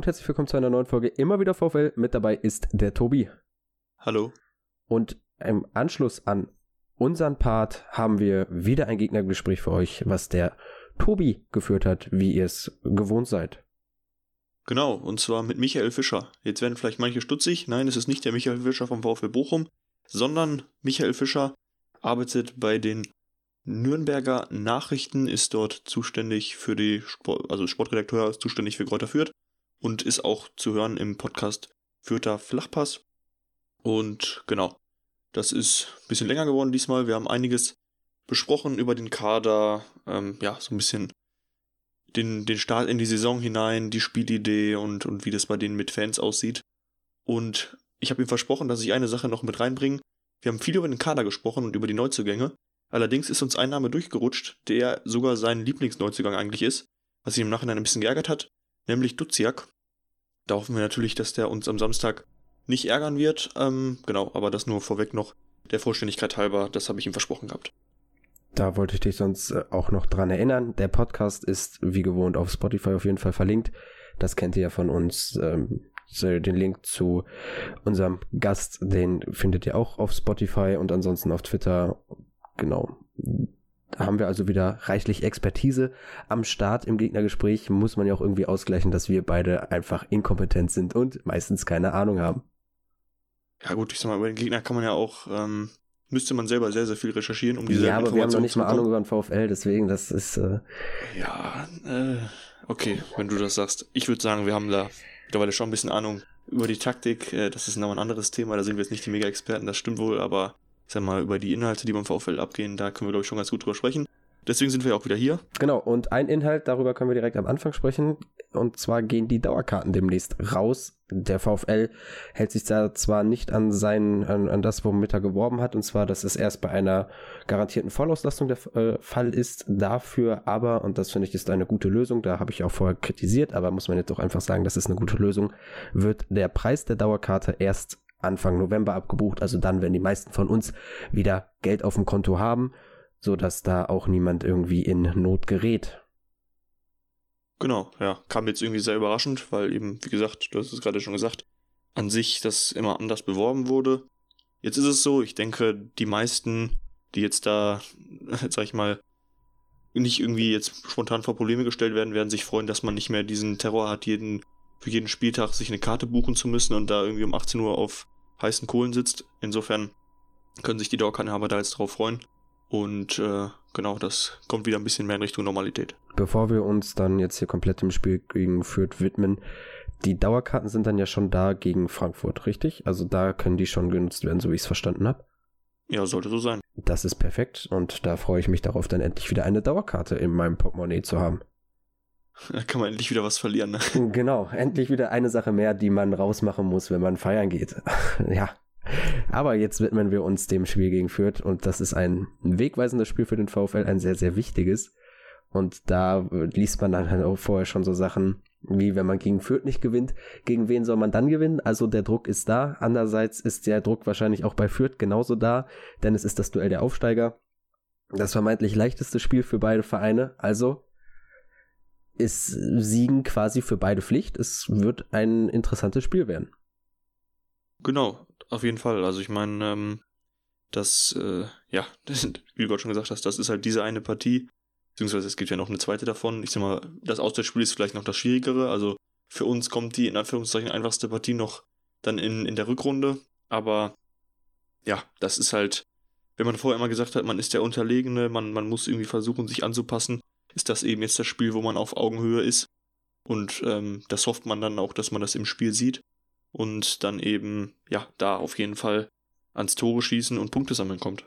Und herzlich willkommen zu einer neuen Folge. Immer wieder VfL. Mit dabei ist der Tobi. Hallo. Und im Anschluss an unseren Part haben wir wieder ein Gegnergespräch für euch, was der Tobi geführt hat, wie ihr es gewohnt seid. Genau, und zwar mit Michael Fischer. Jetzt werden vielleicht manche stutzig. Nein, es ist nicht der Michael Fischer vom VfL Bochum, sondern Michael Fischer arbeitet bei den Nürnberger Nachrichten, ist dort zuständig für die, Sport, also Sportredakteur ist zuständig für Kräuter Fürth und ist auch zu hören im Podcast Fürther Flachpass. Und genau, das ist ein bisschen länger geworden diesmal. Wir haben einiges besprochen über den Kader, ähm, ja, so ein bisschen den, den Start in die Saison hinein, die Spielidee und, und wie das bei denen mit Fans aussieht. Und ich habe ihm versprochen, dass ich eine Sache noch mit reinbringe. Wir haben viel über den Kader gesprochen und über die Neuzugänge. Allerdings ist uns ein Name durchgerutscht, der sogar sein Lieblingsneuzugang eigentlich ist, was ihn im Nachhinein ein bisschen geärgert hat, nämlich Duziak. Da hoffen wir natürlich, dass der uns am Samstag nicht ärgern wird. Ähm, genau, aber das nur vorweg noch der Vollständigkeit halber, das habe ich ihm versprochen gehabt. Da wollte ich dich sonst äh, auch noch dran erinnern. Der Podcast ist wie gewohnt auf Spotify auf jeden Fall verlinkt. Das kennt ihr ja von uns. Ähm, den Link zu unserem Gast, den findet ihr auch auf Spotify und ansonsten auf Twitter genau. Da haben wir also wieder reichlich Expertise am Start im Gegnergespräch. Muss man ja auch irgendwie ausgleichen, dass wir beide einfach inkompetent sind und meistens keine Ahnung haben. Ja gut, ich sag mal, über den Gegner kann man ja auch, ähm, müsste man selber sehr, sehr viel recherchieren, um diese Ja, aber wir haben noch nicht mal Ahnung über den VfL, deswegen, das ist... Äh ja, äh, okay, wenn du das sagst. Ich würde sagen, wir haben da mittlerweile schon ein bisschen Ahnung über die Taktik. Äh, das ist noch ein anderes Thema, da sind wir jetzt nicht die Mega-Experten, das stimmt wohl, aber ich sag mal, über die Inhalte, die beim VfL abgehen, da können wir, glaube ich, schon ganz gut drüber sprechen. Deswegen sind wir auch wieder hier. Genau, und ein Inhalt, darüber können wir direkt am Anfang sprechen. Und zwar gehen die Dauerkarten demnächst raus. Der VfL hält sich da zwar nicht an sein, an, an das, womit er geworben hat, und zwar, dass es erst bei einer garantierten Vollauslastung der äh, Fall ist. Dafür aber, und das finde ich ist eine gute Lösung, da habe ich auch vorher kritisiert, aber muss man jetzt auch einfach sagen, das ist eine gute Lösung, wird der Preis der Dauerkarte erst Anfang November abgebucht, also dann, wenn die meisten von uns wieder Geld auf dem Konto haben, so dass da auch niemand irgendwie in Not gerät. Genau, ja, kam jetzt irgendwie sehr überraschend, weil eben, wie gesagt, du hast es gerade schon gesagt, an sich das immer anders beworben wurde. Jetzt ist es so, ich denke, die meisten, die jetzt da, sag ich mal, nicht irgendwie jetzt spontan vor Probleme gestellt werden, werden sich freuen, dass man nicht mehr diesen Terror hat, jeden für jeden Spieltag sich eine Karte buchen zu müssen und da irgendwie um 18 Uhr auf heißen Kohlen sitzt. Insofern können sich die Dauerkartenhaber da jetzt drauf freuen. Und äh, genau, das kommt wieder ein bisschen mehr in Richtung Normalität. Bevor wir uns dann jetzt hier komplett im Spiel gegen Fürth widmen, die Dauerkarten sind dann ja schon da gegen Frankfurt, richtig? Also da können die schon genutzt werden, so wie ich es verstanden habe. Ja, sollte so sein. Das ist perfekt und da freue ich mich darauf, dann endlich wieder eine Dauerkarte in meinem Portemonnaie zu haben. Da kann man endlich wieder was verlieren. Ne? Genau, endlich wieder eine Sache mehr, die man rausmachen muss, wenn man feiern geht. ja. Aber jetzt widmen wir uns dem Spiel gegen Fürth und das ist ein wegweisendes Spiel für den VfL, ein sehr, sehr wichtiges. Und da liest man dann halt auch vorher schon so Sachen, wie wenn man gegen Fürth nicht gewinnt, gegen wen soll man dann gewinnen? Also der Druck ist da. Andererseits ist der Druck wahrscheinlich auch bei Fürth genauso da, denn es ist das Duell der Aufsteiger. Das vermeintlich leichteste Spiel für beide Vereine. Also ist Siegen quasi für beide Pflicht. Es wird ein interessantes Spiel werden. Genau, auf jeden Fall. Also ich meine, ähm, das, äh, ja, wie du gerade schon gesagt hast, das ist halt diese eine Partie. Beziehungsweise es gibt ja noch eine zweite davon. Ich sag mal, das Auswärtsspiel ist vielleicht noch das Schwierigere. Also für uns kommt die in Anführungszeichen einfachste Partie noch dann in, in der Rückrunde. Aber ja, das ist halt, wenn man vorher immer gesagt hat, man ist der Unterlegene, man, man muss irgendwie versuchen, sich anzupassen, ist das eben jetzt das Spiel, wo man auf Augenhöhe ist. Und ähm, das hofft man dann auch, dass man das im Spiel sieht. Und dann eben, ja, da auf jeden Fall ans Tore schießen und Punkte sammeln kommt.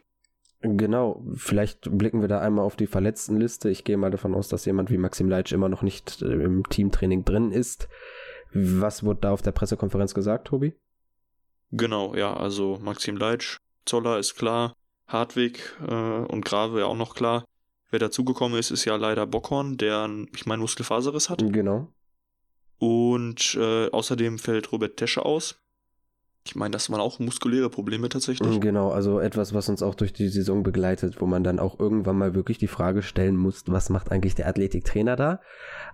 Genau, vielleicht blicken wir da einmal auf die Verletztenliste. Ich gehe mal davon aus, dass jemand wie Maxim Leitsch immer noch nicht äh, im Teamtraining drin ist. Was wurde da auf der Pressekonferenz gesagt, Tobi? Genau, ja, also Maxim Leitsch, Zoller ist klar, Hartwig äh, und Grave ja auch noch klar. Wer dazugekommen ist, ist ja leider Bockhorn, der, ich meine, Muskelfaserriss hat. Genau. Und äh, außerdem fällt Robert Tesche aus. Ich meine, das waren auch muskuläre Probleme tatsächlich. Genau, also etwas, was uns auch durch die Saison begleitet, wo man dann auch irgendwann mal wirklich die Frage stellen muss, was macht eigentlich der Athletiktrainer da?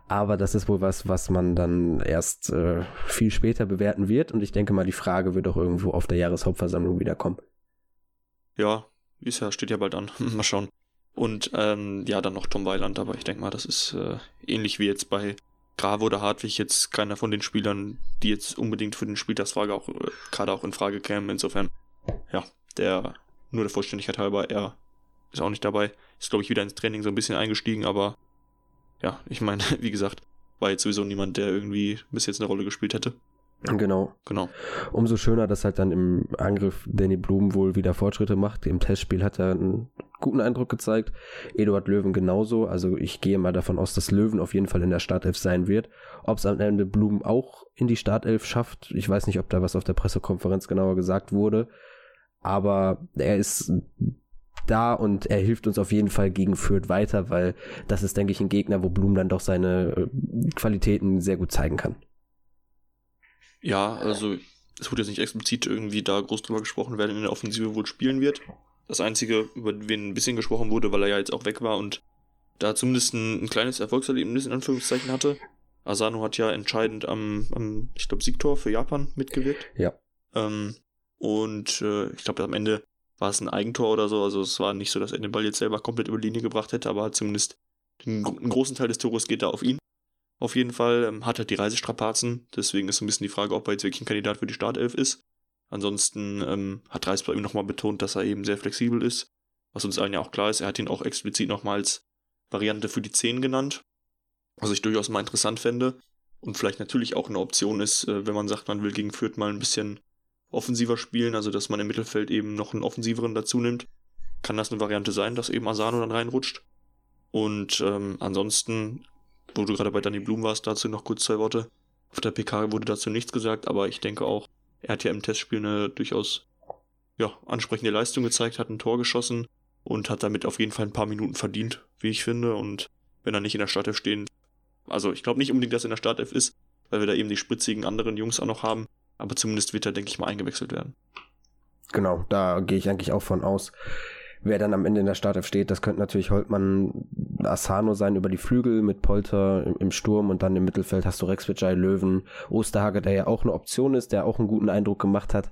Aber das ist wohl was, was man dann erst äh, viel später bewerten wird. Und ich denke mal, die Frage wird auch irgendwo auf der Jahreshauptversammlung wiederkommen. Ja, ist ja, steht ja bald an. mal schauen. Und ähm, ja, dann noch Tom Weiland, aber ich denke mal, das ist äh, ähnlich wie jetzt bei Grave oder Hartwig jetzt keiner von den Spielern, die jetzt unbedingt für den Spieltagsfrage auch äh, gerade auch in Frage kämen. Insofern, ja, der nur der Vollständigkeit halber, er ist auch nicht dabei. Ist, glaube ich, wieder ins Training so ein bisschen eingestiegen, aber ja, ich meine, wie gesagt, war jetzt sowieso niemand, der irgendwie bis jetzt eine Rolle gespielt hätte. Genau. Genau. Umso schöner, dass halt dann im Angriff Danny Blum wohl wieder Fortschritte macht. Im Testspiel hat er einen guten Eindruck gezeigt. Eduard Löwen genauso. Also ich gehe mal davon aus, dass Löwen auf jeden Fall in der Startelf sein wird. Ob es am Ende Blum auch in die Startelf schafft, ich weiß nicht, ob da was auf der Pressekonferenz genauer gesagt wurde. Aber er ist da und er hilft uns auf jeden Fall gegen Fürth weiter, weil das ist, denke ich, ein Gegner, wo Blum dann doch seine äh, Qualitäten sehr gut zeigen kann. Ja, also es wurde jetzt nicht explizit irgendwie da groß drüber gesprochen, wer in der Offensive wohl spielen wird. Das Einzige, über wen ein bisschen gesprochen wurde, weil er ja jetzt auch weg war und da zumindest ein, ein kleines Erfolgserlebnis in Anführungszeichen hatte. Asano hat ja entscheidend am, am ich glaube, Siegtor für Japan mitgewirkt. Ja. Ähm, und äh, ich glaube, am Ende war es ein Eigentor oder so. Also es war nicht so, dass er den Ball jetzt selber komplett über die Linie gebracht hätte, aber zumindest einen, einen großen Teil des Tores geht da auf ihn. Auf jeden Fall ähm, hat er die Reisestrapazen, deswegen ist so ein bisschen die Frage, ob er jetzt wirklich ein Kandidat für die Startelf ist. Ansonsten ähm, hat Reis bei ihm nochmal betont, dass er eben sehr flexibel ist, was uns allen ja auch klar ist. Er hat ihn auch explizit nochmal als Variante für die 10 genannt, was ich durchaus mal interessant fände und vielleicht natürlich auch eine Option ist, äh, wenn man sagt, man will gegen Fürth mal ein bisschen offensiver spielen, also dass man im Mittelfeld eben noch einen offensiveren dazu nimmt, kann das eine Variante sein, dass eben Asano dann reinrutscht. Und ähm, ansonsten wo du gerade bei Danny Blum warst, dazu noch kurz zwei Worte. Auf der PK wurde dazu nichts gesagt, aber ich denke auch, er hat ja im Testspiel eine durchaus ja, ansprechende Leistung gezeigt, hat ein Tor geschossen und hat damit auf jeden Fall ein paar Minuten verdient, wie ich finde. Und wenn er nicht in der Startelf stehen, also ich glaube nicht unbedingt, dass er in der Startelf ist, weil wir da eben die spritzigen anderen Jungs auch noch haben, aber zumindest wird er, denke ich mal, eingewechselt werden. Genau, da gehe ich eigentlich auch von aus. Wer dann am Ende in der Startelf steht, das könnte natürlich Holtmann Asano sein über die Flügel mit Polter im, im Sturm und dann im Mittelfeld hast du Rex Vijay, Löwen, Osterhage, der ja auch eine Option ist, der auch einen guten Eindruck gemacht hat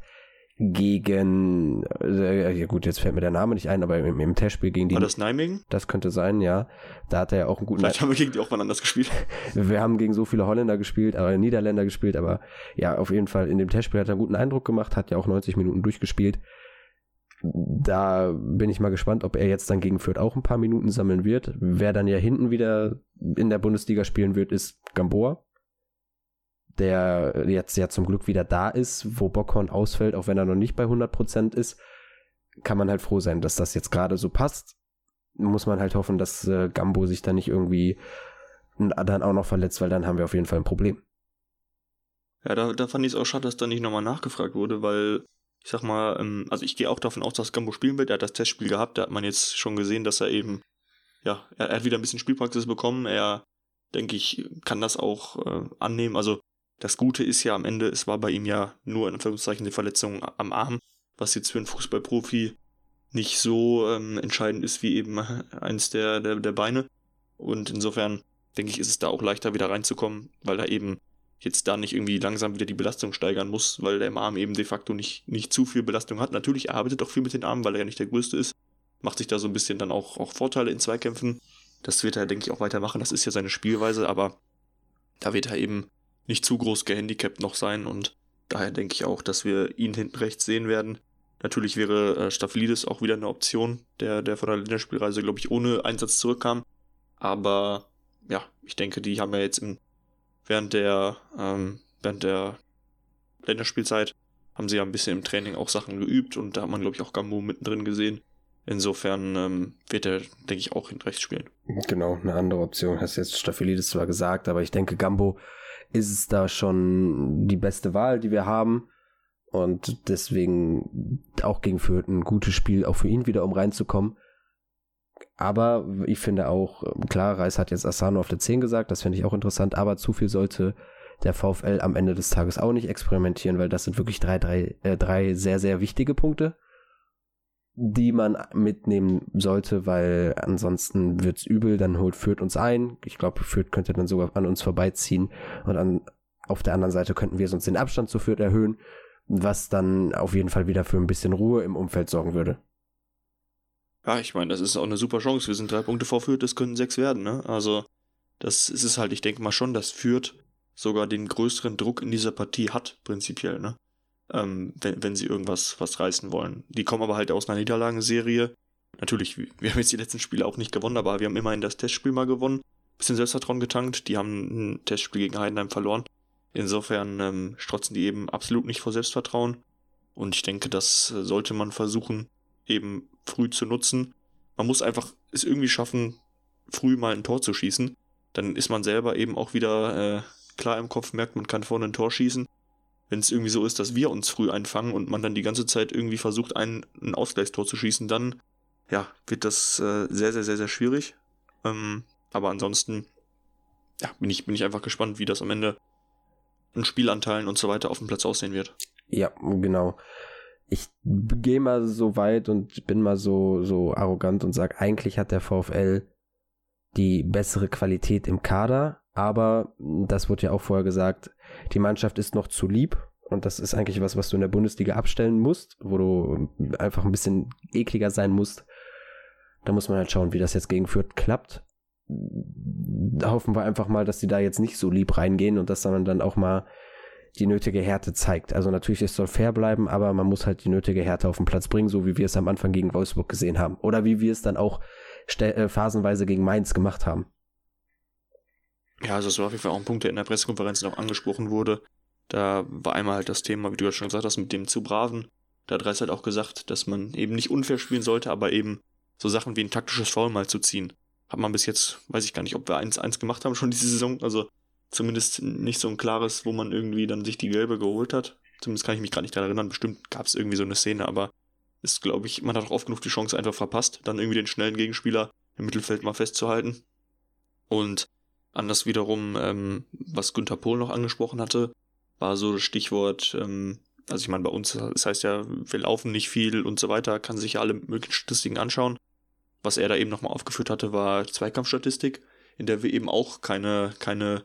gegen, äh, ja gut, jetzt fällt mir der Name nicht ein, aber im, im Testspiel gegen die. War das Nijmegen? Das könnte sein, ja. Da hat er ja auch einen guten. Vielleicht haben wir gegen die auch mal anders gespielt. wir haben gegen so viele Holländer gespielt, aber Niederländer gespielt, aber ja, auf jeden Fall in dem Testspiel hat er einen guten Eindruck gemacht, hat ja auch 90 Minuten durchgespielt da bin ich mal gespannt, ob er jetzt dann gegen Fürth auch ein paar Minuten sammeln wird. Wer dann ja hinten wieder in der Bundesliga spielen wird, ist Gamboa, der jetzt ja zum Glück wieder da ist, wo Bockhorn ausfällt, auch wenn er noch nicht bei 100% ist, kann man halt froh sein, dass das jetzt gerade so passt. Muss man halt hoffen, dass äh, Gambo sich da nicht irgendwie dann auch noch verletzt, weil dann haben wir auf jeden Fall ein Problem. Ja, da, da fand ich es auch schade, dass da nicht nochmal nachgefragt wurde, weil ich sag mal, ähm, also ich gehe auch davon aus, dass Gambo spielen wird. Er hat das Testspiel gehabt, da hat man jetzt schon gesehen, dass er eben, ja, er, er hat wieder ein bisschen Spielpraxis bekommen. Er, denke ich, kann das auch äh, annehmen. Also das Gute ist ja am Ende, es war bei ihm ja nur in Anführungszeichen die Verletzung am Arm, was jetzt für einen Fußballprofi nicht so ähm, entscheidend ist wie eben eins der, der, der Beine. Und insofern denke ich, ist es da auch leichter wieder reinzukommen, weil er eben jetzt da nicht irgendwie langsam wieder die Belastung steigern muss, weil der Arm eben de facto nicht, nicht zu viel Belastung hat. Natürlich arbeitet auch viel mit den Armen, weil er ja nicht der größte ist. Macht sich da so ein bisschen dann auch, auch Vorteile in Zweikämpfen. Das wird er, denke ich, auch weitermachen. Das ist ja seine Spielweise, aber da wird er eben nicht zu groß gehandicapt noch sein und daher denke ich auch, dass wir ihn hinten rechts sehen werden. Natürlich wäre äh, Staphylidis auch wieder eine Option, der, der von der Länderspielreise, glaube ich, ohne Einsatz zurückkam. Aber ja, ich denke, die haben ja jetzt im während der, ähm, während der Länderspielzeit haben sie ja ein bisschen im Training auch Sachen geübt und da hat man, glaube ich, auch Gambo mittendrin gesehen. Insofern ähm, wird er, denke ich, auch hinten rechts spielen. Genau, eine andere Option. Hast jetzt Staphylidis zwar gesagt, aber ich denke, Gambo ist es da schon die beste Wahl, die wir haben. Und deswegen auch gegen Fürth ein gutes Spiel, auch für ihn wieder, um reinzukommen. Aber ich finde auch, klar, Reis hat jetzt Asano auf der 10 gesagt, das finde ich auch interessant, aber zu viel sollte der VfL am Ende des Tages auch nicht experimentieren, weil das sind wirklich drei, drei, äh, drei sehr, sehr wichtige Punkte, die man mitnehmen sollte, weil ansonsten wird's übel, dann holt Fürth uns ein. Ich glaube, Fürth könnte dann sogar an uns vorbeiziehen und an, auf der anderen Seite könnten wir uns den Abstand zu Fürth erhöhen, was dann auf jeden Fall wieder für ein bisschen Ruhe im Umfeld sorgen würde. Ja, ich meine, das ist auch eine super Chance. Wir sind drei Punkte vor Fürth, das können sechs werden, ne? Also, das ist es halt, ich denke mal schon, dass Fürth sogar den größeren Druck in dieser Partie hat, prinzipiell, ne? Ähm, wenn, wenn sie irgendwas was reißen wollen. Die kommen aber halt aus einer Niederlagenserie. Natürlich, wir haben jetzt die letzten Spiele auch nicht gewonnen, aber wir haben immerhin das Testspiel mal gewonnen. Bisschen Selbstvertrauen getankt. Die haben ein Testspiel gegen Heidenheim verloren. Insofern ähm, strotzen die eben absolut nicht vor Selbstvertrauen. Und ich denke, das sollte man versuchen, eben früh zu nutzen. Man muss einfach es irgendwie schaffen, früh mal ein Tor zu schießen. Dann ist man selber eben auch wieder äh, klar im Kopf merkt, man kann vorne ein Tor schießen. Wenn es irgendwie so ist, dass wir uns früh einfangen und man dann die ganze Zeit irgendwie versucht, ein, ein Ausgleichstor zu schießen, dann ja, wird das äh, sehr, sehr, sehr, sehr schwierig. Ähm, aber ansonsten ja, bin ich, bin ich einfach gespannt, wie das am Ende an Spielanteilen und so weiter auf dem Platz aussehen wird. Ja, genau. Ich gehe mal so weit und bin mal so, so arrogant und sage, eigentlich hat der VfL die bessere Qualität im Kader, aber das wurde ja auch vorher gesagt, die Mannschaft ist noch zu lieb und das ist eigentlich was, was du in der Bundesliga abstellen musst, wo du einfach ein bisschen ekliger sein musst. Da muss man halt schauen, wie das jetzt gegen Fürth klappt. Da hoffen wir einfach mal, dass die da jetzt nicht so lieb reingehen und dass man dann auch mal die nötige Härte zeigt. Also natürlich, es soll fair bleiben, aber man muss halt die nötige Härte auf den Platz bringen, so wie wir es am Anfang gegen Wolfsburg gesehen haben. Oder wie wir es dann auch äh, phasenweise gegen Mainz gemacht haben. Ja, also es war auf jeden Fall auch ein Punkt, der in der Pressekonferenz noch angesprochen wurde. Da war einmal halt das Thema, wie du ja schon gesagt hast, mit dem zu braven. Da hat Reis halt auch gesagt, dass man eben nicht unfair spielen sollte, aber eben so Sachen wie ein taktisches Foul mal zu ziehen. Hat man bis jetzt, weiß ich gar nicht, ob wir 1-1 gemacht haben schon diese Saison. Also zumindest nicht so ein klares, wo man irgendwie dann sich die gelbe geholt hat. Zumindest kann ich mich gerade nicht daran erinnern. Bestimmt gab es irgendwie so eine Szene, aber ist, glaube ich, man hat auch oft genug die Chance einfach verpasst, dann irgendwie den schnellen Gegenspieler im Mittelfeld mal festzuhalten. Und Anders wiederum, ähm, was Günther Pohl noch angesprochen hatte, war so das Stichwort, ähm, also ich meine, bei uns, das heißt ja, wir laufen nicht viel und so weiter, kann sich ja alle möglichen Statistiken anschauen. Was er da eben nochmal aufgeführt hatte, war Zweikampfstatistik, in der wir eben auch keine, keine,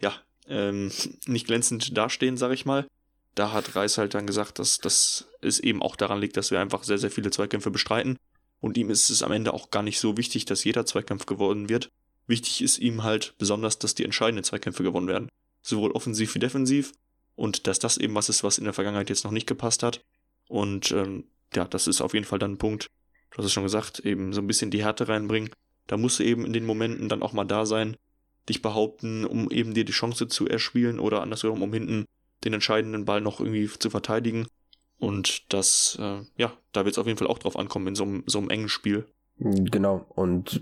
ja, ähm, nicht glänzend dastehen, sag ich mal. Da hat Reis halt dann gesagt, dass, dass es eben auch daran liegt, dass wir einfach sehr, sehr viele Zweikämpfe bestreiten. Und ihm ist es am Ende auch gar nicht so wichtig, dass jeder Zweikampf gewonnen wird, Wichtig ist ihm halt besonders, dass die entscheidenden Zweikämpfe gewonnen werden. Sowohl offensiv wie defensiv. Und dass das eben was ist, was in der Vergangenheit jetzt noch nicht gepasst hat. Und ähm, ja, das ist auf jeden Fall dann ein Punkt, du hast es schon gesagt, eben so ein bisschen die Härte reinbringen. Da musst du eben in den Momenten dann auch mal da sein, dich behaupten, um eben dir die Chance zu erspielen oder andersherum, um hinten den entscheidenden Ball noch irgendwie zu verteidigen. Und das, äh, ja, da wird es auf jeden Fall auch drauf ankommen in so einem, so einem engen Spiel. Genau, und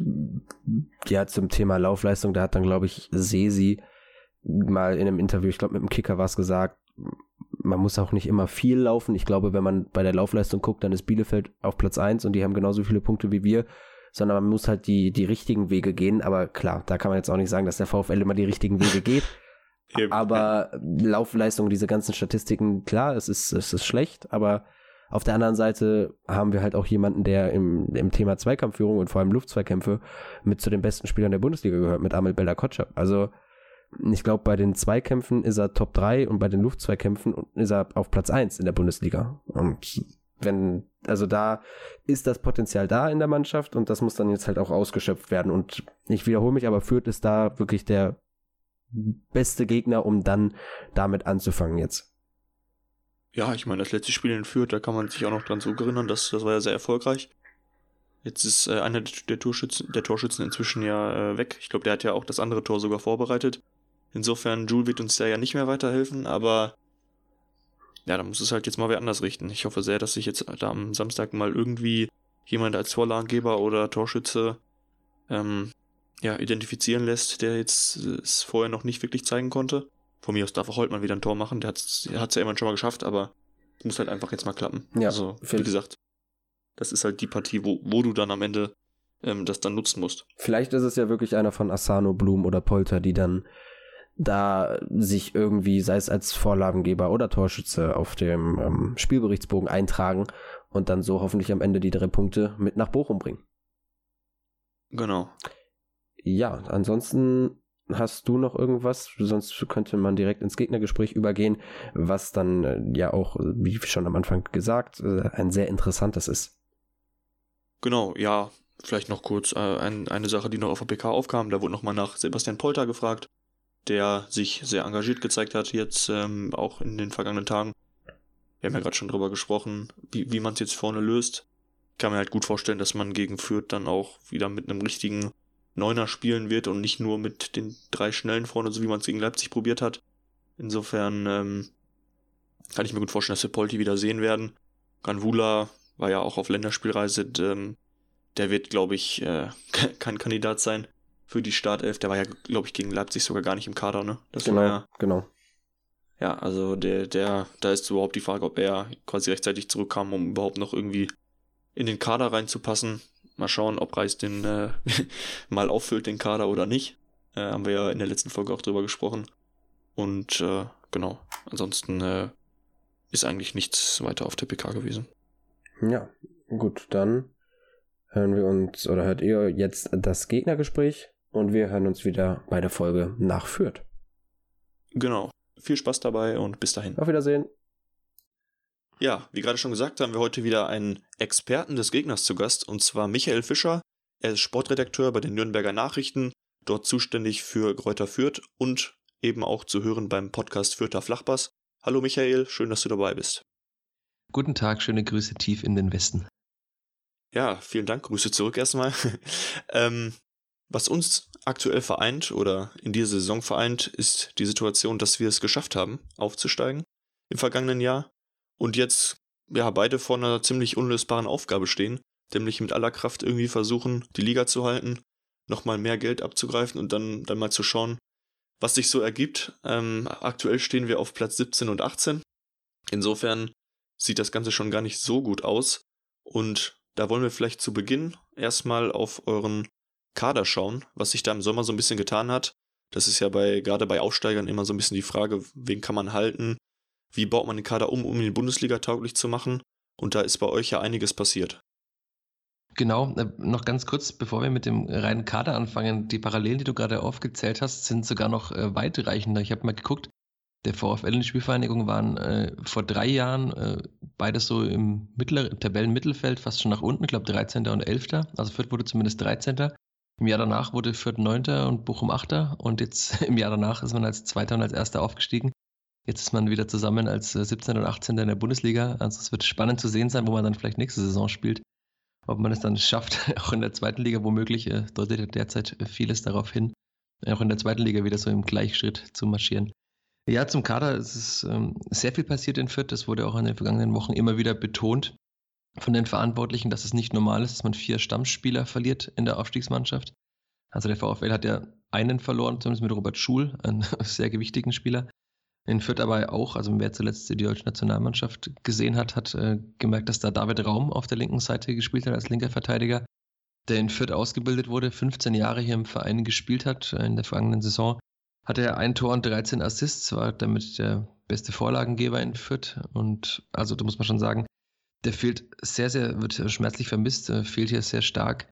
ja, zum Thema Laufleistung, da hat dann, glaube ich, Sesi mal in einem Interview, ich glaube mit dem Kicker was gesagt, man muss auch nicht immer viel laufen. Ich glaube, wenn man bei der Laufleistung guckt, dann ist Bielefeld auf Platz 1 und die haben genauso viele Punkte wie wir, sondern man muss halt die, die richtigen Wege gehen. Aber klar, da kann man jetzt auch nicht sagen, dass der VfL immer die richtigen Wege geht. aber Laufleistung, diese ganzen Statistiken, klar, es ist, es ist schlecht, aber auf der anderen Seite haben wir halt auch jemanden, der im, im Thema Zweikampfführung und vor allem Luftzweikämpfe mit zu den besten Spielern der Bundesliga gehört, mit Amel Bella Kotscher. Also ich glaube, bei den Zweikämpfen ist er Top 3 und bei den Luftzweikämpfen ist er auf Platz 1 in der Bundesliga. Und wenn, also da ist das Potenzial da in der Mannschaft und das muss dann jetzt halt auch ausgeschöpft werden. Und ich wiederhole mich, aber Fürth ist da wirklich der beste Gegner, um dann damit anzufangen jetzt. Ja, ich meine, das letzte Spiel in Fürth, da kann man sich auch noch dran zurückerinnern, das, das war ja sehr erfolgreich. Jetzt ist äh, einer der Torschützen, der Torschützen inzwischen ja äh, weg. Ich glaube, der hat ja auch das andere Tor sogar vorbereitet. Insofern, Jules wird uns da ja nicht mehr weiterhelfen, aber ja, da muss es halt jetzt mal wer anders richten. Ich hoffe sehr, dass sich jetzt da am Samstag mal irgendwie jemand als Vorlagengeber oder Torschütze ähm, ja, identifizieren lässt, der jetzt es vorher noch nicht wirklich zeigen konnte. Von mir aus darf auch Holtmann wieder ein Tor machen. Der hat es ja immerhin schon mal geschafft, aber muss halt einfach jetzt mal klappen. Ja, also, wie gesagt, das ist halt die Partie, wo, wo du dann am Ende ähm, das dann nutzen musst. Vielleicht ist es ja wirklich einer von Asano, Blum oder Polter, die dann da sich irgendwie, sei es als Vorlagengeber oder Torschütze, auf dem ähm, Spielberichtsbogen eintragen und dann so hoffentlich am Ende die drei Punkte mit nach Bochum bringen. Genau. Ja, ansonsten hast du noch irgendwas? Sonst könnte man direkt ins Gegnergespräch übergehen, was dann äh, ja auch, wie schon am Anfang gesagt, äh, ein sehr interessantes ist. Genau, ja, vielleicht noch kurz äh, ein, eine Sache, die noch auf der PK aufkam. Da wurde nochmal nach Sebastian Polter gefragt, der sich sehr engagiert gezeigt hat, jetzt ähm, auch in den vergangenen Tagen. Wir haben ja gerade schon drüber gesprochen, wie, wie man es jetzt vorne löst. Ich kann mir halt gut vorstellen, dass man gegen Fürth dann auch wieder mit einem richtigen Neuner spielen wird und nicht nur mit den drei Schnellen vorne, so wie man es gegen Leipzig probiert hat. Insofern ähm, kann ich mir gut vorstellen, dass wir Polti wieder sehen werden. Ganvula war ja auch auf Länderspielreise. Ähm, der wird, glaube ich, äh, kein Kandidat sein für die Startelf. Der war ja, glaube ich, gegen Leipzig sogar gar nicht im Kader, ne? Das genau, ja, genau. Ja, also der, der, da ist überhaupt die Frage, ob er quasi rechtzeitig zurückkam, um überhaupt noch irgendwie in den Kader reinzupassen. Mal schauen, ob Reis den äh, mal auffüllt, den Kader oder nicht. Äh, haben wir ja in der letzten Folge auch drüber gesprochen. Und äh, genau, ansonsten äh, ist eigentlich nichts weiter auf der PK gewesen. Ja, gut, dann hören wir uns oder hört ihr jetzt das Gegnergespräch und wir hören uns wieder bei der Folge nach Fürth. Genau. Viel Spaß dabei und bis dahin. Auf Wiedersehen. Ja, wie gerade schon gesagt, haben wir heute wieder einen Experten des Gegners zu Gast, und zwar Michael Fischer. Er ist Sportredakteur bei den Nürnberger Nachrichten, dort zuständig für Kräuter Fürth und eben auch zu hören beim Podcast Fürther Flachbass. Hallo Michael, schön, dass du dabei bist. Guten Tag, schöne Grüße tief in den Westen. Ja, vielen Dank, Grüße zurück erstmal. ähm, was uns aktuell vereint oder in dieser Saison vereint, ist die Situation, dass wir es geschafft haben, aufzusteigen im vergangenen Jahr und jetzt ja beide vor einer ziemlich unlösbaren Aufgabe stehen, nämlich mit aller Kraft irgendwie versuchen, die Liga zu halten, nochmal mehr Geld abzugreifen und dann, dann mal zu schauen, was sich so ergibt. Ähm, aktuell stehen wir auf Platz 17 und 18. Insofern sieht das Ganze schon gar nicht so gut aus. Und da wollen wir vielleicht zu Beginn erstmal auf euren Kader schauen, was sich da im Sommer so ein bisschen getan hat. Das ist ja bei, gerade bei Aufsteigern immer so ein bisschen die Frage, wen kann man halten, wie baut man den Kader um, um ihn Bundesliga tauglich zu machen? Und da ist bei euch ja einiges passiert. Genau, äh, noch ganz kurz, bevor wir mit dem reinen Kader anfangen, die Parallelen, die du gerade aufgezählt hast, sind sogar noch äh, weitreichender. Ich habe mal geguckt, der VfL und die Spielvereinigung waren äh, vor drei Jahren äh, beides so im Mittler Tabellenmittelfeld, fast schon nach unten, ich glaube 13. und 11. Also Fürth wurde zumindest 13. Im Jahr danach wurde Fürth 9. und Bochum 8. Und jetzt im Jahr danach ist man als Zweiter und als Erster aufgestiegen. Jetzt ist man wieder zusammen als 17. Äh, und 18. in der Bundesliga. Also es wird spannend zu sehen sein, wo man dann vielleicht nächste Saison spielt. Ob man es dann schafft, auch in der zweiten Liga womöglich, äh, deutet derzeit vieles darauf hin, auch in der zweiten Liga wieder so im Gleichschritt zu marschieren. Ja, zum Kader ist es ähm, sehr viel passiert in Fürth. Das wurde auch in den vergangenen Wochen immer wieder betont von den Verantwortlichen, dass es nicht normal ist, dass man vier Stammspieler verliert in der Aufstiegsmannschaft. Also der VfL hat ja einen verloren, zumindest mit Robert Schul, einen sehr gewichtigen Spieler. In Fürth aber auch, also wer zuletzt die deutsche Nationalmannschaft gesehen hat, hat äh, gemerkt, dass da David Raum auf der linken Seite gespielt hat als linker Verteidiger, der in Fürth ausgebildet wurde, 15 Jahre hier im Verein gespielt hat. Äh, in der vergangenen Saison hatte er ein Tor und 13 Assists, war damit der beste Vorlagengeber in Fürth. Und also da muss man schon sagen, der fehlt sehr, sehr, wird schmerzlich vermisst, äh, fehlt hier sehr stark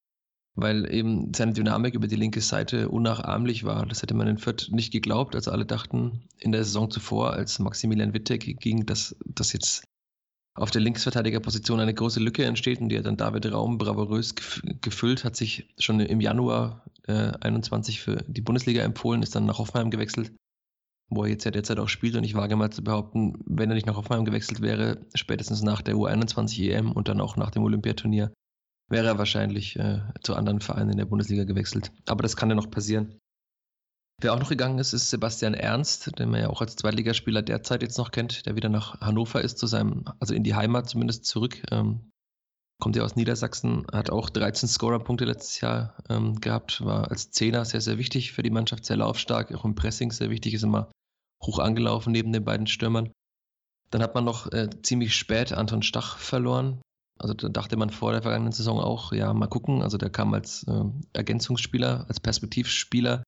weil eben seine Dynamik über die linke Seite unnachahmlich war. Das hätte man in Fürth nicht geglaubt, als alle dachten in der Saison zuvor, als Maximilian Wittek ging, dass, dass jetzt auf der Linksverteidigerposition eine große Lücke entsteht und die hat dann David Raum bravourös gefüllt, hat sich schon im Januar äh, 21 für die Bundesliga empfohlen, ist dann nach Hoffenheim gewechselt, wo er jetzt ja derzeit auch spielt und ich wage mal zu behaupten, wenn er nicht nach Hoffenheim gewechselt wäre, spätestens nach der U21 EM und dann auch nach dem Olympiaturnier, wäre er wahrscheinlich äh, zu anderen Vereinen in der Bundesliga gewechselt. Aber das kann ja noch passieren. Wer auch noch gegangen ist, ist Sebastian Ernst, den man ja auch als Zweitligaspieler derzeit jetzt noch kennt, der wieder nach Hannover ist, zu seinem, also in die Heimat zumindest zurück. Ähm, kommt ja aus Niedersachsen, hat auch 13 Scorerpunkte letztes Jahr ähm, gehabt, war als Zehner sehr, sehr wichtig für die Mannschaft, sehr laufstark, auch im Pressing sehr wichtig, ist immer hoch angelaufen neben den beiden Stürmern. Dann hat man noch äh, ziemlich spät Anton Stach verloren, also da dachte man vor der vergangenen Saison auch, ja, mal gucken. Also der kam als äh, Ergänzungsspieler, als Perspektivspieler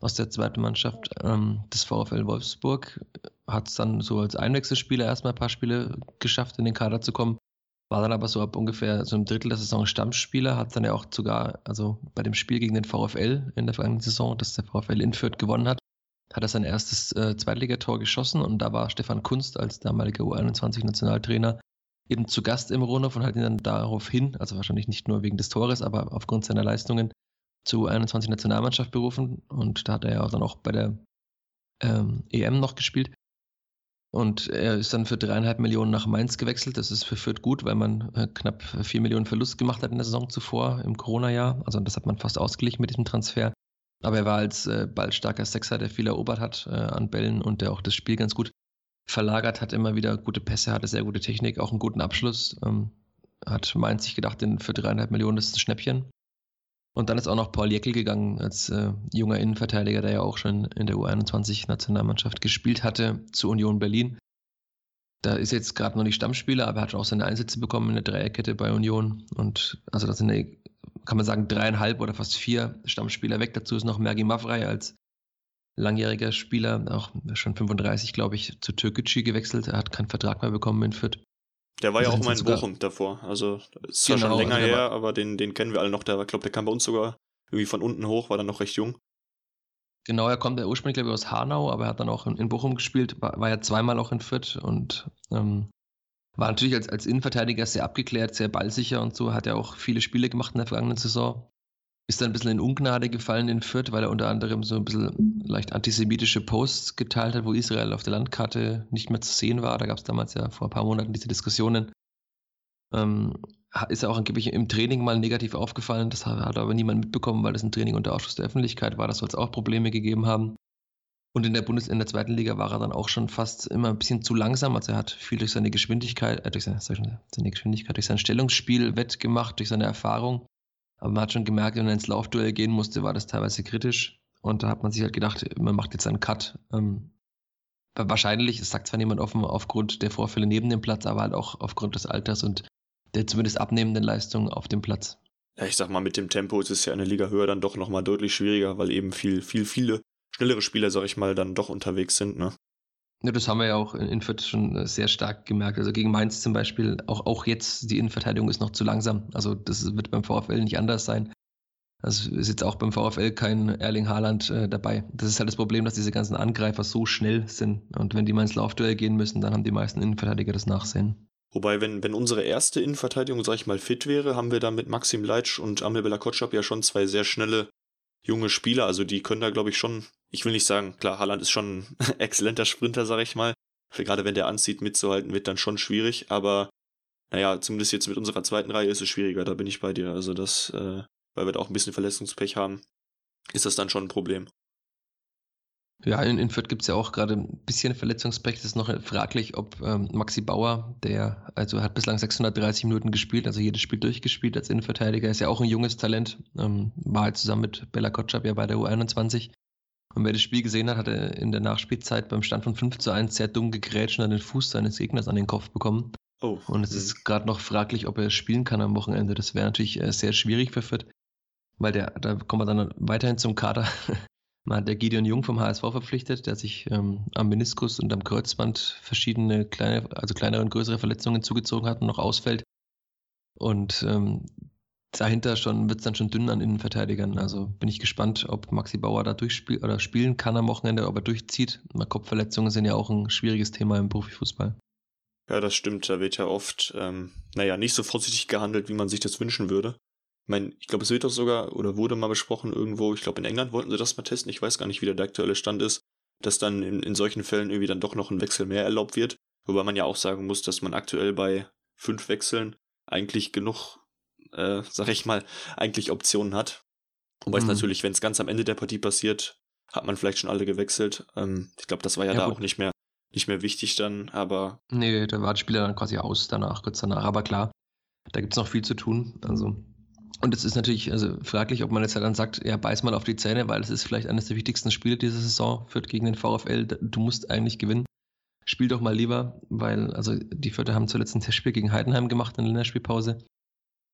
aus der zweiten Mannschaft ähm, des VfL Wolfsburg. Hat es dann so als Einwechselspieler erstmal ein paar Spiele geschafft, in den Kader zu kommen. War dann aber so ab ungefähr so einem Drittel der Saison Stammspieler, hat dann ja auch sogar, also bei dem Spiel gegen den VfL in der vergangenen Saison, das der VfL in Fürth gewonnen hat, hat er sein erstes äh, Zweitligator geschossen und da war Stefan Kunst als damaliger U21-Nationaltrainer eben zu Gast im Rohnhof und hat ihn dann darauf hin, also wahrscheinlich nicht nur wegen des Tores, aber aufgrund seiner Leistungen, zur U21-Nationalmannschaft berufen und da hat er ja dann auch bei der ähm, EM noch gespielt. Und er ist dann für dreieinhalb Millionen nach Mainz gewechselt. Das ist für Fürth gut, weil man äh, knapp vier Millionen Verlust gemacht hat in der Saison zuvor, im Corona-Jahr. Also das hat man fast ausgeglichen mit diesem Transfer. Aber er war als äh, ballstarker Sechser, der viel erobert hat äh, an Bällen und der auch das Spiel ganz gut verlagert hat, immer wieder gute Pässe, hatte sehr gute Technik, auch einen guten Abschluss. Ähm, hat Mainz sich gedacht, für dreieinhalb Millionen ist es ein Schnäppchen. Und dann ist auch noch Paul Jäckel gegangen, als äh, junger Innenverteidiger, der ja auch schon in der U21-Nationalmannschaft gespielt hatte, zu Union Berlin. Da ist jetzt gerade noch nicht Stammspieler, aber er hat auch seine Einsätze bekommen in der Dreierkette bei Union. Und also das sind, eine, kann man sagen, dreieinhalb oder fast vier Stammspieler weg. Dazu ist noch Mergi Mavrei als langjähriger Spieler, auch schon 35, glaube ich, zu Türkgücü gewechselt. Er hat keinen Vertrag mehr bekommen in Fürth. Der war also ja auch mal in Bochum davor. Also ist zwar genau, schon länger also her, aber den, den kennen wir alle noch. Der, glaube, der kam bei uns sogar irgendwie von unten hoch, war dann noch recht jung. Genau, er kommt ja ursprünglich, glaube ich, aus Hanau, aber er hat dann auch in, in Bochum gespielt, war, war, ja zweimal auch in Fürth und ähm, war natürlich als, als Innenverteidiger sehr abgeklärt, sehr ballsicher und so, hat ja auch viele Spiele gemacht in der vergangenen Saison ist dann ein bisschen in Ungnade gefallen in Fürth, weil er unter anderem so ein bisschen leicht antisemitische Posts geteilt hat, wo Israel auf der Landkarte nicht mehr zu sehen war. Da gab es damals ja vor ein paar Monaten diese Diskussionen. Ähm, ist er auch angeblich im Training mal negativ aufgefallen. Das hat aber niemand mitbekommen, weil das ein Training unter Ausschuss der Öffentlichkeit war. Das soll es auch Probleme gegeben haben. Und in der Bundes in der zweiten Liga war er dann auch schon fast immer ein bisschen zu langsam. Also er hat viel durch seine Geschwindigkeit, äh, durch seine, seine Geschwindigkeit, durch sein Stellungsspiel wettgemacht, durch seine Erfahrung. Aber man hat schon gemerkt, wenn er ins Laufduell gehen musste, war das teilweise kritisch. Und da hat man sich halt gedacht, man macht jetzt einen Cut. Ähm, wahrscheinlich, es sagt zwar niemand offen, aufgrund der Vorfälle neben dem Platz, aber halt auch aufgrund des Alters und der zumindest abnehmenden Leistung auf dem Platz. Ja, ich sag mal, mit dem Tempo ist es ja eine Liga höher dann doch nochmal deutlich schwieriger, weil eben viel, viel, viele schnellere Spieler, sag ich mal, dann doch unterwegs sind, ne? Ja, das haben wir ja auch in Fürth schon äh, sehr stark gemerkt. Also gegen Mainz zum Beispiel, auch, auch jetzt, die Innenverteidigung ist noch zu langsam. Also das wird beim VfL nicht anders sein. Also ist jetzt auch beim VfL kein Erling Haaland äh, dabei. Das ist halt das Problem, dass diese ganzen Angreifer so schnell sind. Und wenn die mal ins Laufduell gehen müssen, dann haben die meisten Innenverteidiger das Nachsehen. Wobei, wenn, wenn unsere erste Innenverteidigung, sag ich mal, fit wäre, haben wir da mit Maxim Leitsch und Amel Bella Kotschap ja schon zwei sehr schnelle junge Spieler. Also die können da, glaube ich, schon ich will nicht sagen, klar, Haaland ist schon ein exzellenter Sprinter, sag ich mal. Gerade wenn der anzieht, mitzuhalten, wird dann schon schwierig, aber naja, zumindest jetzt mit unserer zweiten Reihe ist es schwieriger, da bin ich bei dir. Also das, äh, weil wir da auch ein bisschen Verletzungspech haben, ist das dann schon ein Problem. Ja, in, in Fürth gibt es ja auch gerade ein bisschen Verletzungspech. Es ist noch fraglich, ob ähm, Maxi Bauer, der also hat bislang 630 Minuten gespielt, also jedes Spiel durchgespielt als Innenverteidiger, ist ja auch ein junges Talent, ähm, war halt zusammen mit Bella Kotschap ja bei der U21 und wer das Spiel gesehen hat, hat er in der Nachspielzeit beim Stand von 5 zu 1 sehr dumm gegrätscht und an den Fuß seines Gegners an den Kopf bekommen. Oh. Und es ist gerade noch fraglich, ob er spielen kann am Wochenende. Das wäre natürlich äh, sehr schwierig für Fürth, weil der, da kommen wir dann weiterhin zum Kader. Man hat der Gideon Jung vom HSV verpflichtet, der sich ähm, am Meniskus und am Kreuzband verschiedene kleine, also kleinere und größere Verletzungen zugezogen hat und noch ausfällt. Und ähm, dahinter wird es dann schon dünn an Innenverteidigern. Also bin ich gespannt, ob Maxi Bauer da durchspielen oder spielen kann am Wochenende, ob er durchzieht. Kopfverletzungen sind ja auch ein schwieriges Thema im Profifußball. Ja, das stimmt. Da wird ja oft, ähm, naja, nicht so vorsichtig gehandelt, wie man sich das wünschen würde. Ich meine, ich glaube, es wird doch sogar oder wurde mal besprochen irgendwo, ich glaube, in England wollten sie das mal testen. Ich weiß gar nicht, wie der aktuelle Stand ist, dass dann in, in solchen Fällen irgendwie dann doch noch ein Wechsel mehr erlaubt wird. Wobei man ja auch sagen muss, dass man aktuell bei fünf Wechseln eigentlich genug äh, sag ich mal, eigentlich Optionen hat. Wobei mhm. es natürlich, wenn es ganz am Ende der Partie passiert, hat man vielleicht schon alle gewechselt. Ähm, ich glaube, das war ja, ja da gut. auch nicht mehr, nicht mehr wichtig dann, aber. Nee, da war der Spieler dann quasi aus danach, kurz danach. Aber klar, da gibt es noch viel zu tun. Also. Und es ist natürlich also fraglich, ob man jetzt halt dann sagt, ja, beiß mal auf die Zähne, weil es ist vielleicht eines der wichtigsten Spiele dieser Saison, führt gegen den VfL. Du musst eigentlich gewinnen. Spiel doch mal lieber, weil, also die Vierter haben zuletzt ein Testspiel gegen Heidenheim gemacht in der Länderspielpause.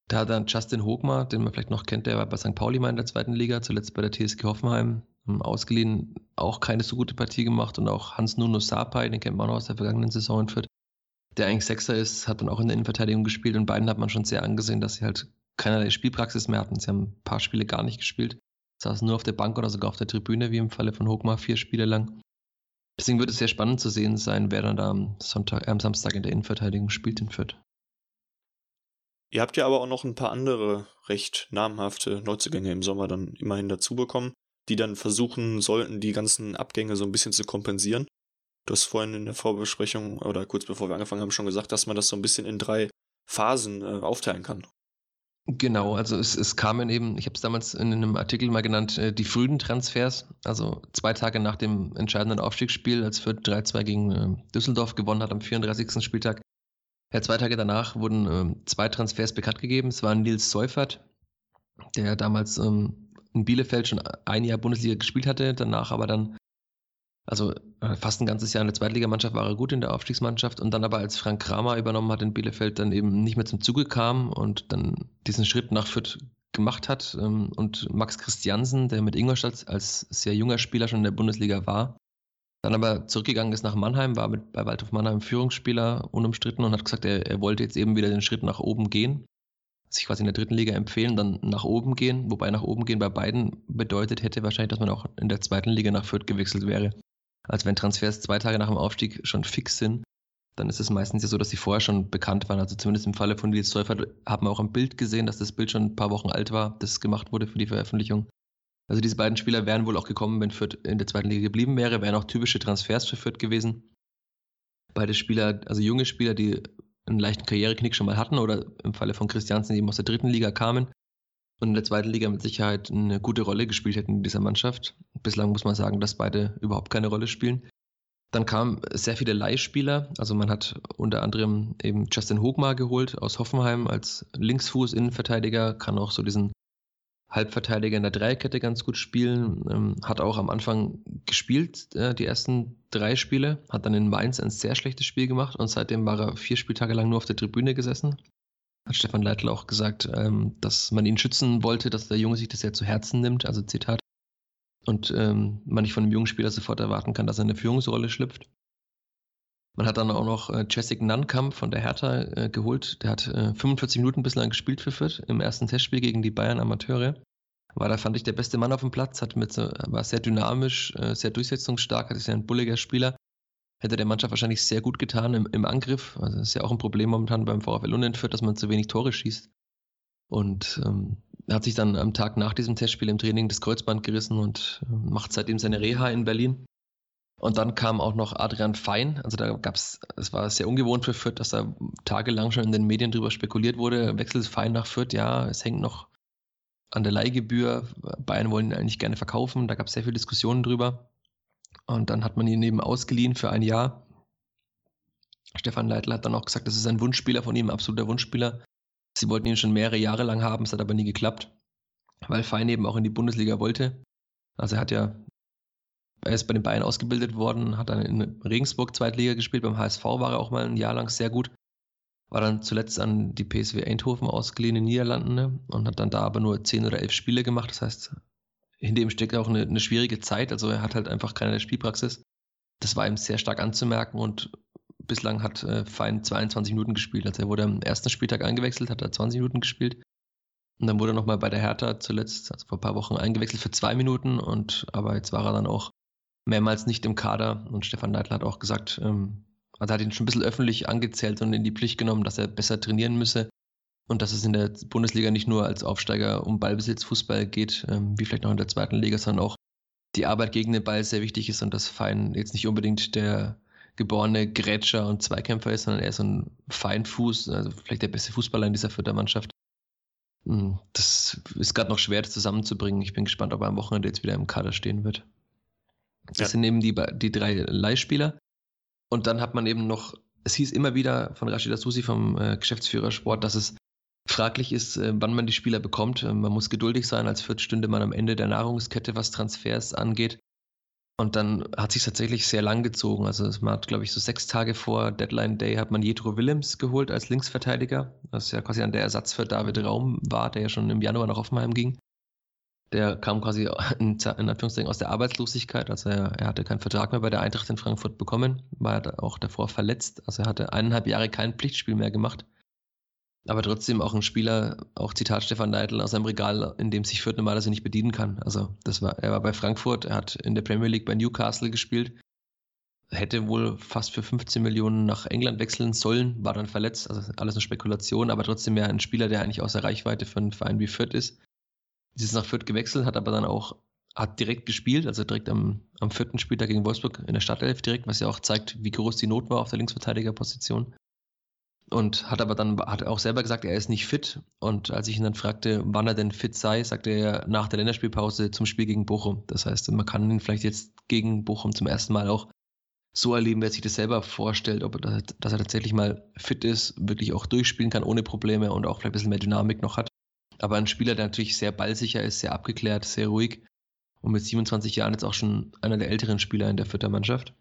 Da hat dann Justin Hogmar, den man vielleicht noch kennt, der war bei St. Pauli mal in der zweiten Liga, zuletzt bei der TSG Hoffenheim, ausgeliehen, auch keine so gute Partie gemacht und auch Hans Nuno Sapai, den kennt man auch aus der vergangenen Saison in Fürth, der eigentlich Sechser ist, hat dann auch in der Innenverteidigung gespielt und beiden hat man schon sehr angesehen, dass sie halt keinerlei Spielpraxis mehr hatten. Sie haben ein paar Spiele gar nicht gespielt, saßen nur auf der Bank oder sogar auf der Tribüne, wie im Falle von Hochmar, vier Spiele lang. Deswegen wird es sehr spannend zu sehen sein, wer dann da am, Sonntag, äh, am Samstag in der Innenverteidigung spielt in Fürth. Ihr habt ja aber auch noch ein paar andere recht namhafte Neuzugänge im Sommer dann immerhin dazu bekommen, die dann versuchen sollten, die ganzen Abgänge so ein bisschen zu kompensieren. Du hast vorhin in der Vorbesprechung oder kurz bevor wir angefangen haben schon gesagt, dass man das so ein bisschen in drei Phasen äh, aufteilen kann. Genau, also es, es kamen eben, ich habe es damals in einem Artikel mal genannt, äh, die frühen Transfers. Also zwei Tage nach dem entscheidenden Aufstiegsspiel, als Fürth 3-2 gegen äh, Düsseldorf gewonnen hat am 34. Spieltag, ja, zwei Tage danach wurden ähm, zwei Transfers bekannt gegeben. Es war Nils Seufert, der damals ähm, in Bielefeld schon ein Jahr Bundesliga gespielt hatte, danach aber dann, also äh, fast ein ganzes Jahr in der Zweitligamannschaft war er gut in der Aufstiegsmannschaft und dann aber als Frank Kramer übernommen hat in Bielefeld, dann eben nicht mehr zum Zuge kam und dann diesen Schritt nach Fürth gemacht hat. Ähm, und Max Christiansen, der mit Ingolstadt als sehr junger Spieler schon in der Bundesliga war, dann aber zurückgegangen ist nach Mannheim, war mit, bei Waldhof Mannheim Führungsspieler unumstritten und hat gesagt, er, er wollte jetzt eben wieder den Schritt nach oben gehen, sich quasi in der dritten Liga empfehlen, dann nach oben gehen, wobei nach oben gehen bei beiden bedeutet hätte wahrscheinlich, dass man auch in der zweiten Liga nach Fürth gewechselt wäre. Also wenn Transfers zwei Tage nach dem Aufstieg schon fix sind, dann ist es meistens ja so, dass sie vorher schon bekannt waren. Also zumindest im Falle von Nils Seufert haben wir auch ein Bild gesehen, dass das Bild schon ein paar Wochen alt war, das gemacht wurde für die Veröffentlichung. Also diese beiden Spieler wären wohl auch gekommen, wenn Fürth in der zweiten Liga geblieben wäre, wären auch typische Transfers für Fürth gewesen. Beide Spieler, also junge Spieler, die einen leichten Karriereknick schon mal hatten oder im Falle von Christiansen eben aus der dritten Liga kamen und in der zweiten Liga mit Sicherheit eine gute Rolle gespielt hätten in dieser Mannschaft. Bislang muss man sagen, dass beide überhaupt keine Rolle spielen. Dann kamen sehr viele Leihspieler. Also man hat unter anderem eben Justin Hogmar geholt aus Hoffenheim als Linksfuß-Innenverteidiger, kann auch so diesen Halbverteidiger in der Dreierkette ganz gut spielen. Ähm, hat auch am Anfang gespielt, äh, die ersten drei Spiele. Hat dann in Mainz ein sehr schlechtes Spiel gemacht und seitdem war er vier Spieltage lang nur auf der Tribüne gesessen. Hat Stefan Leitl auch gesagt, ähm, dass man ihn schützen wollte, dass der Junge sich das sehr zu Herzen nimmt. Also Zitat. Und ähm, man nicht von einem jungen Spieler sofort erwarten kann, dass er in eine Führungsrolle schlüpft. Man hat dann auch noch äh, Jessic Nankamp von der Hertha äh, geholt. Der hat äh, 45 Minuten bislang gespielt für Fürth im ersten Testspiel gegen die Bayern Amateure. War da, fand ich, der beste Mann auf dem Platz, hat mit, war sehr dynamisch, äh, sehr durchsetzungsstark, hat ist ja ein bulliger Spieler. Hätte der Mannschaft wahrscheinlich sehr gut getan im, im Angriff. Also das ist ja auch ein Problem momentan beim VfL Unentführt, dass man zu wenig Tore schießt. Und ähm, hat sich dann am Tag nach diesem Testspiel im Training das Kreuzband gerissen und äh, macht seitdem seine Reha in Berlin. Und dann kam auch noch Adrian Fein. Also da gab es, es war sehr ungewohnt für Fürth, dass da tagelang schon in den Medien drüber spekuliert wurde. Wechselt Fein nach Fürth? Ja, es hängt noch an der Leihgebühr. Bayern wollen ihn eigentlich gerne verkaufen. Da gab es sehr viele Diskussionen drüber. Und dann hat man ihn eben ausgeliehen für ein Jahr. Stefan Leitl hat dann auch gesagt, das ist ein Wunschspieler von ihm, absoluter Wunschspieler. Sie wollten ihn schon mehrere Jahre lang haben, es hat aber nie geklappt, weil Fein eben auch in die Bundesliga wollte. Also er hat ja er ist bei den Bayern ausgebildet worden, hat dann in Regensburg Zweitliga gespielt, beim HSV war er auch mal ein Jahr lang sehr gut. War dann zuletzt an die PSW Eindhoven ausgeliehen in den Niederlanden ne, und hat dann da aber nur zehn oder elf Spiele gemacht. Das heißt, hinter ihm steckt auch eine, eine schwierige Zeit. Also er hat halt einfach keine Spielpraxis. Das war ihm sehr stark anzumerken und bislang hat äh, Fein 22 Minuten gespielt. Also er wurde am ersten Spieltag eingewechselt, hat er 20 Minuten gespielt. Und dann wurde er nochmal bei der Hertha zuletzt, also vor ein paar Wochen, eingewechselt für zwei Minuten. Und aber jetzt war er dann auch mehrmals nicht im Kader und Stefan Neidl hat auch gesagt, ähm, also hat ihn schon ein bisschen öffentlich angezählt und in die Pflicht genommen, dass er besser trainieren müsse und dass es in der Bundesliga nicht nur als Aufsteiger um Ballbesitzfußball geht, ähm, wie vielleicht noch in der zweiten Liga, sondern auch die Arbeit gegen den Ball sehr wichtig ist und dass Fein jetzt nicht unbedingt der geborene Grätscher und Zweikämpfer ist, sondern eher so ein Feinfuß, also vielleicht der beste Fußballer in dieser vierter Mannschaft. Hm, das ist gerade noch schwer das zusammenzubringen. Ich bin gespannt, ob er am Wochenende jetzt wieder im Kader stehen wird. Das ja. sind eben die, die drei Leihspieler. Und dann hat man eben noch, es hieß immer wieder von Rashida Susi vom äh, Geschäftsführer Sport, dass es fraglich ist, äh, wann man die Spieler bekommt. Äh, man muss geduldig sein, als Fürth stünde man am Ende der Nahrungskette, was Transfers angeht. Und dann hat sich tatsächlich sehr lang gezogen. Also man hat, glaube ich, so sechs Tage vor Deadline Day hat man Jetro Willems geholt als Linksverteidiger, was ja quasi an der Ersatz für David Raum war, der ja schon im Januar nach Offenheim ging. Der kam quasi in, in Anführungszeichen aus der Arbeitslosigkeit. Also er, er, hatte keinen Vertrag mehr bei der Eintracht in Frankfurt bekommen, war auch davor verletzt. Also er hatte eineinhalb Jahre kein Pflichtspiel mehr gemacht. Aber trotzdem auch ein Spieler, auch Zitat Stefan Neidl, aus einem Regal, in dem sich Fürth normalerweise nicht bedienen kann. Also das war, er war bei Frankfurt, er hat in der Premier League bei Newcastle gespielt, hätte wohl fast für 15 Millionen nach England wechseln sollen, war dann verletzt, also alles eine Spekulation, aber trotzdem ja ein Spieler, der eigentlich außer Reichweite für einen Verein wie Fürth ist. Ist nach Fürth gewechselt, hat aber dann auch, hat direkt gespielt, also direkt am, am vierten Spieltag gegen Wolfsburg in der Stadtelf direkt, was ja auch zeigt, wie groß die Not war auf der Linksverteidigerposition und hat aber dann hat auch selber gesagt, er ist nicht fit. Und als ich ihn dann fragte, wann er denn fit sei, sagte er nach der Länderspielpause zum Spiel gegen Bochum. Das heißt, man kann ihn vielleicht jetzt gegen Bochum zum ersten Mal auch so erleben, wer sich das selber vorstellt, ob er, dass er tatsächlich mal fit ist, wirklich auch durchspielen kann ohne Probleme und auch vielleicht ein bisschen mehr Dynamik noch hat. Aber ein Spieler, der natürlich sehr ballsicher ist, sehr abgeklärt, sehr ruhig und mit 27 Jahren jetzt auch schon einer der älteren Spieler in der Fürther Mannschaft.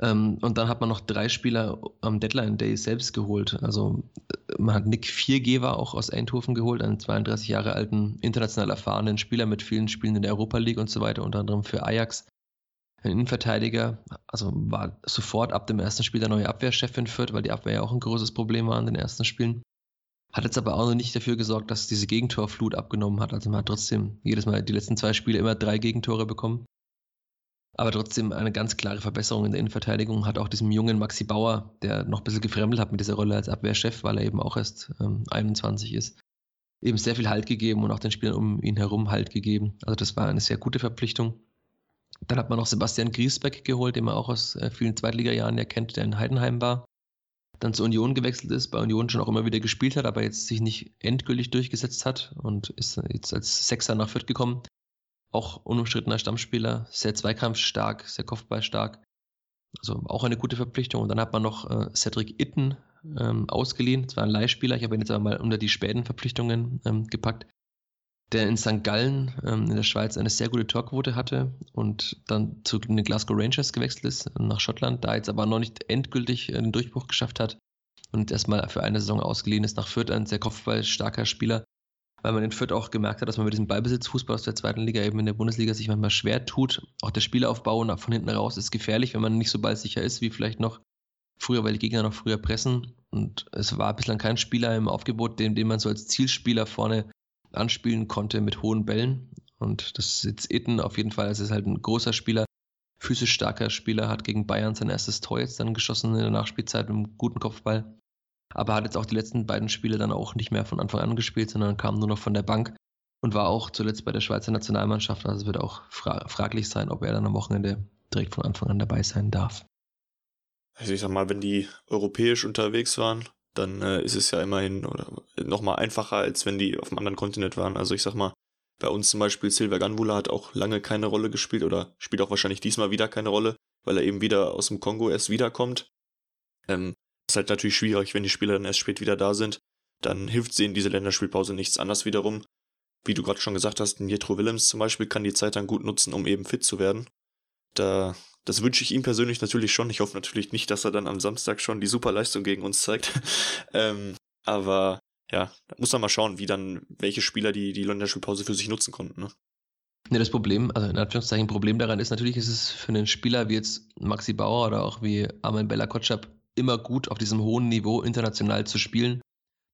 Ähm, und dann hat man noch drei Spieler am Deadline Day selbst geholt. Also äh, man hat Nick Viergeber auch aus Eindhoven geholt, einen 32 Jahre alten, international erfahrenen Spieler mit vielen Spielen in der Europa League und so weiter, unter anderem für Ajax. Ein Innenverteidiger, also war sofort ab dem ersten Spiel der neue Abwehrchef in Fürth, weil die Abwehr ja auch ein großes Problem war in den ersten Spielen. Hat jetzt aber auch noch nicht dafür gesorgt, dass diese Gegentorflut abgenommen hat. Also man hat trotzdem jedes Mal die letzten zwei Spiele immer drei Gegentore bekommen. Aber trotzdem eine ganz klare Verbesserung in der Innenverteidigung hat auch diesem jungen Maxi Bauer, der noch ein bisschen gefremdelt hat mit dieser Rolle als Abwehrchef, weil er eben auch erst ähm, 21 ist, eben sehr viel Halt gegeben und auch den Spielern um ihn herum Halt gegeben. Also das war eine sehr gute Verpflichtung. Dann hat man noch Sebastian Griesbeck geholt, den man auch aus äh, vielen Zweitliga-Jahren erkennt, der in Heidenheim war. Dann zur Union gewechselt ist, bei Union schon auch immer wieder gespielt hat, aber jetzt sich nicht endgültig durchgesetzt hat und ist jetzt als Sechser nach Fürth gekommen auch unumstrittener Stammspieler, sehr zweikampfstark, sehr kopfballstark. Also auch eine gute Verpflichtung. Und dann hat man noch äh, Cedric Itten ähm, ausgeliehen. Das war ein Leihspieler. Ich habe ihn jetzt aber mal unter die späten Verpflichtungen ähm, gepackt. Der in St. Gallen ähm, in der Schweiz eine sehr gute Torquote hatte und dann zu den Glasgow Rangers gewechselt ist, nach Schottland, da jetzt aber noch nicht endgültig den Durchbruch geschafft hat und erstmal für eine Saison ausgeliehen ist nach Fürth, ein sehr kopfballstarker Spieler weil man in Fürth auch gemerkt hat, dass man mit diesem Ballbesitzfußball aus der zweiten Liga eben in der Bundesliga sich manchmal schwer tut. Auch der Spielaufbau von hinten raus ist gefährlich, wenn man nicht so ballsicher ist wie vielleicht noch früher, weil die Gegner noch früher pressen. Und es war bislang kein Spieler im Aufgebot, den, den man so als Zielspieler vorne anspielen konnte mit hohen Bällen. Und das ist jetzt Itten auf jeden Fall. Es ist halt ein großer Spieler, physisch starker Spieler, hat gegen Bayern sein erstes Tor jetzt dann geschossen in der Nachspielzeit mit einem guten Kopfball aber hat jetzt auch die letzten beiden Spiele dann auch nicht mehr von Anfang an gespielt, sondern kam nur noch von der Bank und war auch zuletzt bei der Schweizer Nationalmannschaft. Also es wird auch fra fraglich sein, ob er dann am Wochenende direkt von Anfang an dabei sein darf. Also ich sag mal, wenn die europäisch unterwegs waren, dann äh, ist es ja immerhin oder nochmal einfacher, als wenn die auf einem anderen Kontinent waren. Also ich sag mal, bei uns zum Beispiel Silver Ganvula hat auch lange keine Rolle gespielt oder spielt auch wahrscheinlich diesmal wieder keine Rolle, weil er eben wieder aus dem Kongo erst wiederkommt. Ähm, halt natürlich schwierig, wenn die Spieler dann erst spät wieder da sind. Dann hilft sie in diese Länderspielpause nichts anderes wiederum. Wie du gerade schon gesagt hast, Nietro Willems zum Beispiel kann die Zeit dann gut nutzen, um eben fit zu werden. Da, das wünsche ich ihm persönlich natürlich schon. Ich hoffe natürlich nicht, dass er dann am Samstag schon die Superleistung gegen uns zeigt. ähm, aber ja, muss man mal schauen, wie dann, welche Spieler die, die Länderspielpause für sich nutzen konnten. Ne? Ja, das Problem, also in Anführungszeichen Problem daran ist natürlich, ist es für einen Spieler wie jetzt Maxi Bauer oder auch wie Armin Bella Kotschap immer gut, auf diesem hohen Niveau international zu spielen,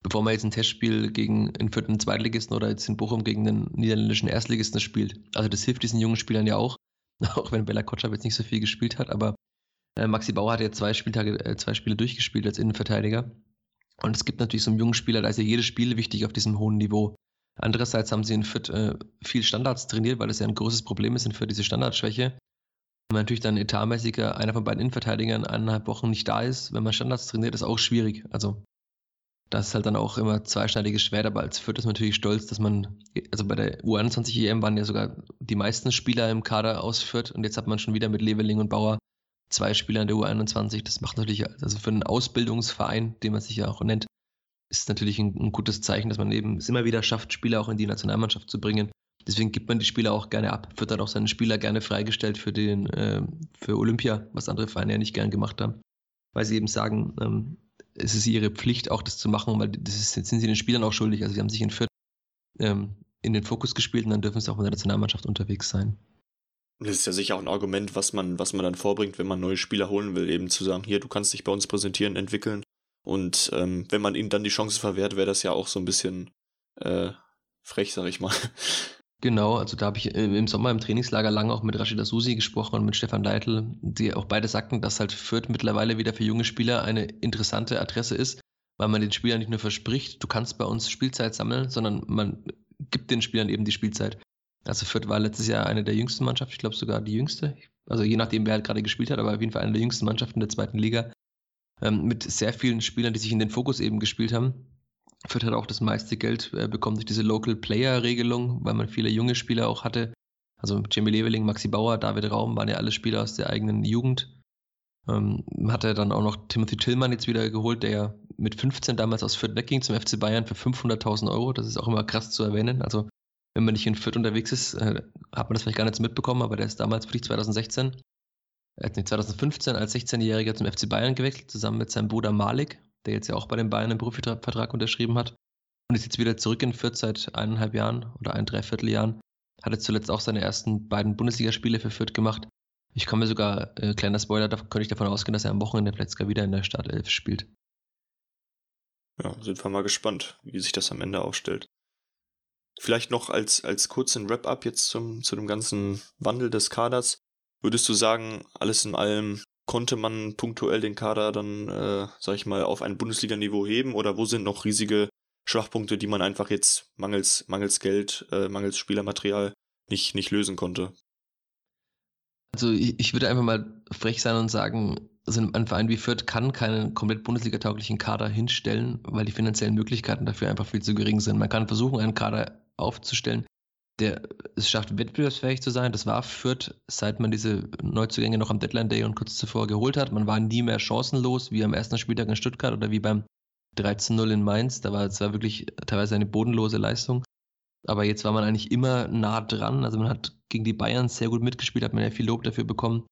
bevor man jetzt ein Testspiel gegen einen vierten Zweitligisten oder jetzt in Bochum gegen den niederländischen Erstligisten spielt. Also das hilft diesen jungen Spielern ja auch, auch wenn Bella Kotschap jetzt nicht so viel gespielt hat, aber äh, Maxi Bauer hat ja zwei Spieltage, äh, zwei Spiele durchgespielt als Innenverteidiger. Und es gibt natürlich so einen jungen Spieler, da ist ja jedes Spiel wichtig auf diesem hohen Niveau. Andererseits haben sie in Fürth äh, viel Standards trainiert, weil das ja ein großes Problem ist in Fürth, diese Standardschwäche. Wenn natürlich dann etatmäßiger einer von beiden Innenverteidigern eineinhalb Wochen nicht da ist, wenn man Standards trainiert, ist auch schwierig. Also das ist halt dann auch immer zweischneidiges Schwert, aber als Fürth ist man natürlich stolz, dass man, also bei der U21 EM waren ja sogar die meisten Spieler im Kader ausführt und jetzt hat man schon wieder mit Leveling und Bauer zwei Spieler in der U21. Das macht natürlich, also für einen Ausbildungsverein, den man sich ja auch nennt, ist natürlich ein, ein gutes Zeichen, dass man eben es immer wieder schafft, Spieler auch in die Nationalmannschaft zu bringen. Deswegen gibt man die Spieler auch gerne ab, wird dann auch seine Spieler gerne freigestellt für, den, äh, für Olympia, was andere Vereine ja nicht gern gemacht haben. Weil sie eben sagen, ähm, es ist ihre Pflicht, auch das zu machen, weil das ist, sind sie den Spielern auch schuldig. Also sie haben sich in Fürth ähm, in den Fokus gespielt und dann dürfen sie auch mit der Nationalmannschaft unterwegs sein. Das ist ja sicher auch ein Argument, was man, was man dann vorbringt, wenn man neue Spieler holen will, eben zu sagen, hier, du kannst dich bei uns präsentieren, entwickeln. Und ähm, wenn man ihnen dann die Chance verwehrt, wäre das ja auch so ein bisschen äh, frech, sag ich mal. Genau, also da habe ich im Sommer im Trainingslager lange auch mit Rashida Susi gesprochen und mit Stefan Leitl, die auch beide sagten, dass halt Fürth mittlerweile wieder für junge Spieler eine interessante Adresse ist, weil man den Spielern nicht nur verspricht, du kannst bei uns Spielzeit sammeln, sondern man gibt den Spielern eben die Spielzeit. Also Fürth war letztes Jahr eine der jüngsten Mannschaften, ich glaube sogar die jüngste. Also je nachdem, wer halt gerade gespielt hat, aber auf jeden Fall eine der jüngsten Mannschaften der zweiten Liga. Ähm, mit sehr vielen Spielern, die sich in den Fokus eben gespielt haben. Fürth hat auch das meiste Geld äh, bekommen durch diese Local Player Regelung, weil man viele junge Spieler auch hatte. Also Jamie Leveling, Maxi Bauer, David Raum waren ja alle Spieler aus der eigenen Jugend. Ähm, hat er dann auch noch Timothy Tillmann jetzt wieder geholt, der ja mit 15 damals aus Fürth wegging zum FC Bayern für 500.000 Euro. Das ist auch immer krass zu erwähnen. Also wenn man nicht in Fürth unterwegs ist, äh, hat man das vielleicht gar nicht mitbekommen, aber der ist damals wirklich 2016, äh, 2015 als 16-Jähriger zum FC Bayern gewechselt, zusammen mit seinem Bruder Malik, der jetzt ja auch bei den Bayern einen Profivertrag unterschrieben hat. Und ist jetzt wieder zurück in Fürth seit eineinhalb Jahren oder ein Dreivierteljahren. Hat jetzt zuletzt auch seine ersten beiden Bundesligaspiele für Fürth gemacht. Ich mir sogar, äh, kleiner Spoiler, da könnte ich davon ausgehen, dass er am Wochenende vielleicht sogar wieder in der Startelf spielt. Ja, sind wir mal gespannt, wie sich das am Ende aufstellt. Vielleicht noch als, als kurzen Wrap-up jetzt zum, zu dem ganzen Wandel des Kaders. Würdest du sagen, alles in allem konnte man punktuell den Kader dann, äh, sag ich mal, auf ein Bundesliga-Niveau heben oder wo sind noch riesige Schwachpunkte, die man einfach jetzt mangels, mangels Geld, äh, mangels Spielermaterial nicht, nicht lösen konnte? Also ich, ich würde einfach mal frech sein und sagen, also ein Verein wie Fürth kann keinen komplett Bundesliga-tauglichen Kader hinstellen, weil die finanziellen Möglichkeiten dafür einfach viel zu gering sind. Man kann versuchen, einen Kader aufzustellen, der es schafft, wettbewerbsfähig zu sein. Das war Fürth, seit man diese Neuzugänge noch am Deadline Day und kurz zuvor geholt hat. Man war nie mehr chancenlos, wie am ersten Spieltag in Stuttgart oder wie beim 13-0 in Mainz. Da war es war wirklich teilweise eine bodenlose Leistung. Aber jetzt war man eigentlich immer nah dran. Also man hat gegen die Bayern sehr gut mitgespielt, hat man ja viel Lob dafür bekommen.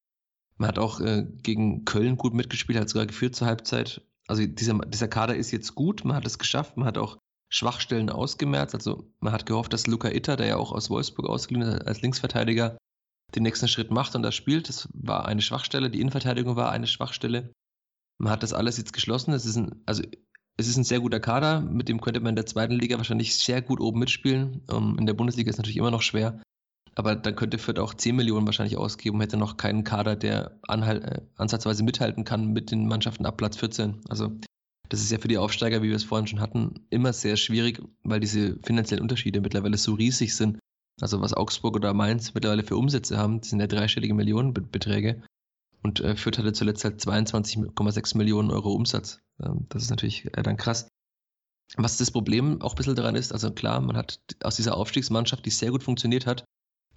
Man hat auch äh, gegen Köln gut mitgespielt, hat sogar geführt zur Halbzeit. Also dieser, dieser Kader ist jetzt gut, man hat es geschafft, man hat auch Schwachstellen ausgemerzt. Also man hat gehofft, dass Luca Itter, der ja auch aus Wolfsburg ausgeliehen ist, als Linksverteidiger, den nächsten Schritt macht und das spielt. Das war eine Schwachstelle, die Innenverteidigung war eine Schwachstelle. Man hat das alles jetzt geschlossen. Es ist ein, also es ist ein sehr guter Kader, mit dem könnte man in der zweiten Liga wahrscheinlich sehr gut oben mitspielen. Ähm, in der Bundesliga ist es natürlich immer noch schwer. Aber dann könnte Fürth auch 10 Millionen wahrscheinlich ausgeben, hätte noch keinen Kader, der äh, ansatzweise mithalten kann mit den Mannschaften ab Platz 14. Also das ist ja für die Aufsteiger, wie wir es vorhin schon hatten, immer sehr schwierig, weil diese finanziellen Unterschiede mittlerweile so riesig sind. Also was Augsburg oder Mainz mittlerweile für Umsätze haben, sind ja dreistellige Millionenbeträge. Und äh, Fürth hatte zuletzt halt 22,6 Millionen Euro Umsatz. Ähm, das ist natürlich äh, dann krass. Was das Problem auch ein bisschen daran ist, also klar, man hat aus dieser Aufstiegsmannschaft, die sehr gut funktioniert hat,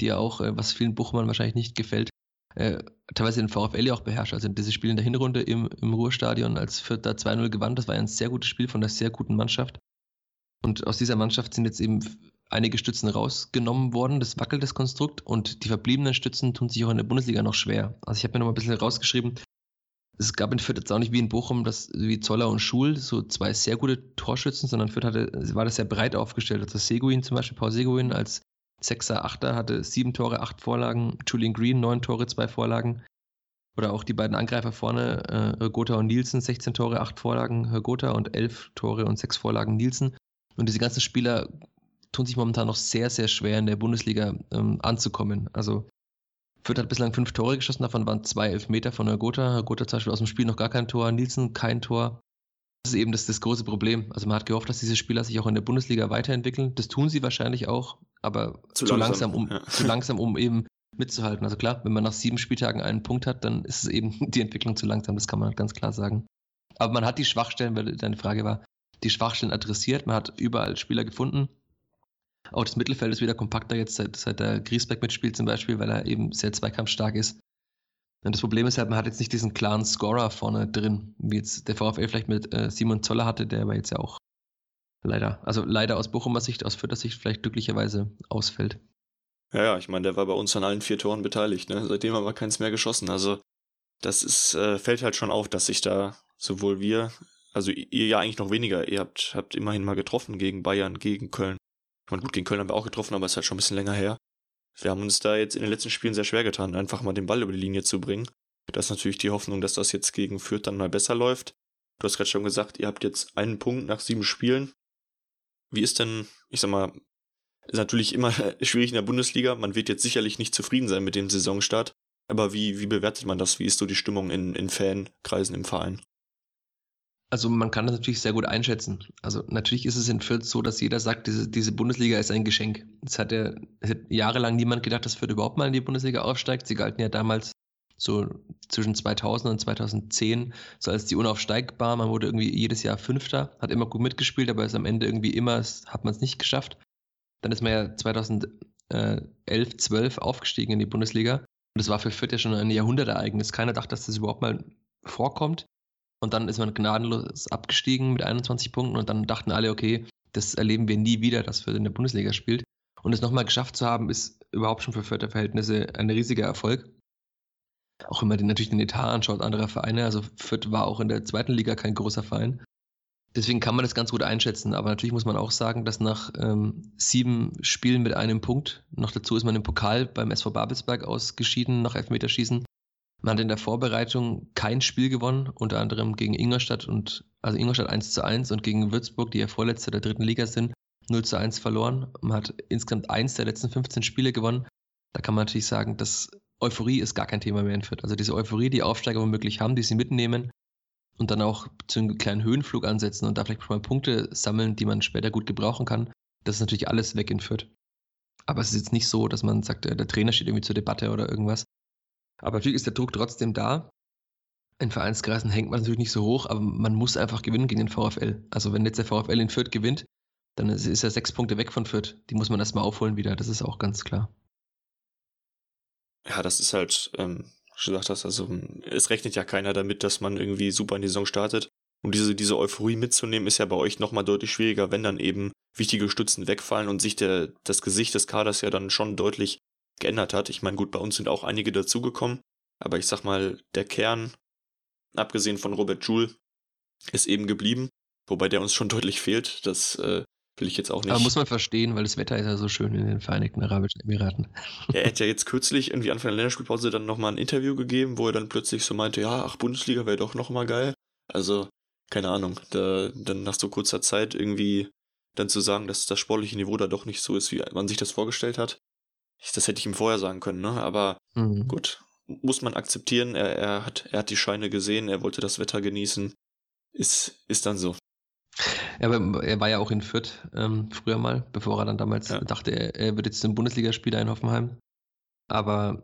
die ja auch, äh, was vielen Buchmann wahrscheinlich nicht gefällt, äh, teilweise den VfL ja auch beherrscht. Also dieses Spiel in der Hinrunde im, im Ruhrstadion, als da 2-0 gewann, das war ein sehr gutes Spiel von einer sehr guten Mannschaft. Und aus dieser Mannschaft sind jetzt eben einige Stützen rausgenommen worden. Das wackelt das Konstrukt und die verbliebenen Stützen tun sich auch in der Bundesliga noch schwer. Also ich habe mir noch mal ein bisschen rausgeschrieben, es gab in Fürth jetzt auch nicht wie in Bochum, das, wie Zoller und Schul, so zwei sehr gute Torschützen, sondern Fürth hatte, war das sehr breit aufgestellt. Also Seguin zum Beispiel, Paul Seguin als Sechser, Achter hatte sieben Tore, acht Vorlagen. Julian Green, neun Tore, zwei Vorlagen. Oder auch die beiden Angreifer vorne, äh, Gotha und Nielsen, 16 Tore, acht Vorlagen, Gotha und elf Tore und sechs Vorlagen Nielsen. Und diese ganzen Spieler tun sich momentan noch sehr, sehr schwer in der Bundesliga ähm, anzukommen. Also Fürth hat bislang fünf Tore geschossen, davon waren zwei Elfmeter von Gotha. Gotha zum Beispiel aus dem Spiel noch gar kein Tor, Nielsen kein Tor. Das ist eben das, das große Problem. Also man hat gehofft, dass diese Spieler sich auch in der Bundesliga weiterentwickeln. Das tun sie wahrscheinlich auch, aber zu, zu langsam, langsam, um, ja. zu langsam, um eben mitzuhalten. Also klar, wenn man nach sieben Spieltagen einen Punkt hat, dann ist es eben die Entwicklung zu langsam, das kann man ganz klar sagen. Aber man hat die Schwachstellen, weil deine Frage war, die Schwachstellen adressiert, man hat überall Spieler gefunden. Auch das Mittelfeld ist wieder kompakter jetzt, seit, seit der Griesbeck mitspielt zum Beispiel, weil er eben sehr zweikampfstark ist. Und das Problem ist halt, man hat jetzt nicht diesen klaren Scorer vorne drin, wie jetzt der VfL vielleicht mit äh, Simon Zoller hatte, der aber jetzt ja auch leider, also leider aus Bochumer Sicht, aus Fürther Sicht vielleicht glücklicherweise ausfällt. Ja, ja, ich meine, der war bei uns an allen vier Toren beteiligt, ne? Seitdem haben wir keins mehr geschossen. Also das ist, äh, fällt halt schon auf, dass sich da sowohl wir, also ihr ja eigentlich noch weniger, ihr habt, habt immerhin mal getroffen gegen Bayern, gegen Köln. Ich meine, gut, gegen Köln haben wir auch getroffen, aber es ist halt schon ein bisschen länger her. Wir haben uns da jetzt in den letzten Spielen sehr schwer getan, einfach mal den Ball über die Linie zu bringen. Da ist natürlich die Hoffnung, dass das jetzt gegen Fürth dann mal besser läuft. Du hast gerade schon gesagt, ihr habt jetzt einen Punkt nach sieben Spielen. Wie ist denn, ich sag mal, ist natürlich immer schwierig in der Bundesliga. Man wird jetzt sicherlich nicht zufrieden sein mit dem Saisonstart. Aber wie, wie bewertet man das? Wie ist so die Stimmung in, in Fankreisen im Verein? Also man kann das natürlich sehr gut einschätzen. Also natürlich ist es in Fürth so, dass jeder sagt, diese, diese Bundesliga ist ein Geschenk. Es hat ja jahrelang niemand gedacht, dass Fürth überhaupt mal in die Bundesliga aufsteigt. Sie galten ja damals so zwischen 2000 und 2010 so als die unaufsteigbar. Man wurde irgendwie jedes Jahr Fünfter, hat immer gut mitgespielt, aber ist am Ende irgendwie immer, hat man es nicht geschafft. Dann ist man ja 2011, 12 aufgestiegen in die Bundesliga. Und das war für Fürth ja schon ein Jahrhundertereignis. Keiner dachte, dass das überhaupt mal vorkommt. Und dann ist man gnadenlos abgestiegen mit 21 Punkten und dann dachten alle, okay, das erleben wir nie wieder, dass Fürth in der Bundesliga spielt. Und es nochmal geschafft zu haben, ist überhaupt schon für Fürther Verhältnisse ein riesiger Erfolg. Auch wenn man natürlich den Etat anschaut anderer Vereine. Also Fürth war auch in der zweiten Liga kein großer Verein. Deswegen kann man das ganz gut einschätzen. Aber natürlich muss man auch sagen, dass nach ähm, sieben Spielen mit einem Punkt, noch dazu ist man im Pokal beim SV Babelsberg ausgeschieden nach Elfmeterschießen, man hat in der Vorbereitung kein Spiel gewonnen, unter anderem gegen Ingolstadt und also Ingolstadt 1 zu 1 und gegen Würzburg, die ja Vorletzte der dritten Liga sind, 0 zu 1 verloren. Man hat insgesamt eins der letzten 15 Spiele gewonnen. Da kann man natürlich sagen, dass Euphorie ist gar kein Thema mehr in Fürth. Also diese Euphorie, die Aufsteiger womöglich haben, die sie mitnehmen und dann auch zu einem kleinen Höhenflug ansetzen und da vielleicht mal Punkte sammeln, die man später gut gebrauchen kann, das ist natürlich alles weg in Fürth. Aber es ist jetzt nicht so, dass man sagt, der Trainer steht irgendwie zur Debatte oder irgendwas. Aber natürlich ist der Druck trotzdem da. In Vereinskreisen hängt man natürlich nicht so hoch, aber man muss einfach gewinnen gegen den VfL. Also wenn jetzt der VfL in Fürth gewinnt, dann ist er sechs Punkte weg von Fürth. Die muss man erstmal aufholen wieder, das ist auch ganz klar. Ja, das ist halt, ähm, du gesagt hast, also es rechnet ja keiner damit, dass man irgendwie super in die Saison startet. Und diese, diese Euphorie mitzunehmen, ist ja bei euch nochmal deutlich schwieriger, wenn dann eben wichtige Stützen wegfallen und sich der, das Gesicht des Kaders ja dann schon deutlich geändert hat. Ich meine, gut, bei uns sind auch einige dazugekommen, aber ich sag mal, der Kern, abgesehen von Robert Joule, ist eben geblieben, wobei der uns schon deutlich fehlt. Das äh, will ich jetzt auch nicht. Aber muss man verstehen, weil das Wetter ist ja so schön in den Vereinigten Arabischen Emiraten. Er hat ja jetzt kürzlich irgendwie Anfang der Länderspielpause dann nochmal ein Interview gegeben, wo er dann plötzlich so meinte, ja, ach, Bundesliga wäre doch nochmal geil. Also, keine Ahnung, da, dann nach so kurzer Zeit irgendwie dann zu sagen, dass das sportliche Niveau da doch nicht so ist, wie man sich das vorgestellt hat, das hätte ich ihm vorher sagen können, ne? Aber mhm. gut, muss man akzeptieren. Er, er, hat, er hat die Scheine gesehen, er wollte das Wetter genießen. Ist, ist dann so. Ja, aber er war ja auch in Fürth ähm, früher mal, bevor er dann damals ja. dachte, er, er wird jetzt ein Bundesligaspieler in Hoffenheim. Aber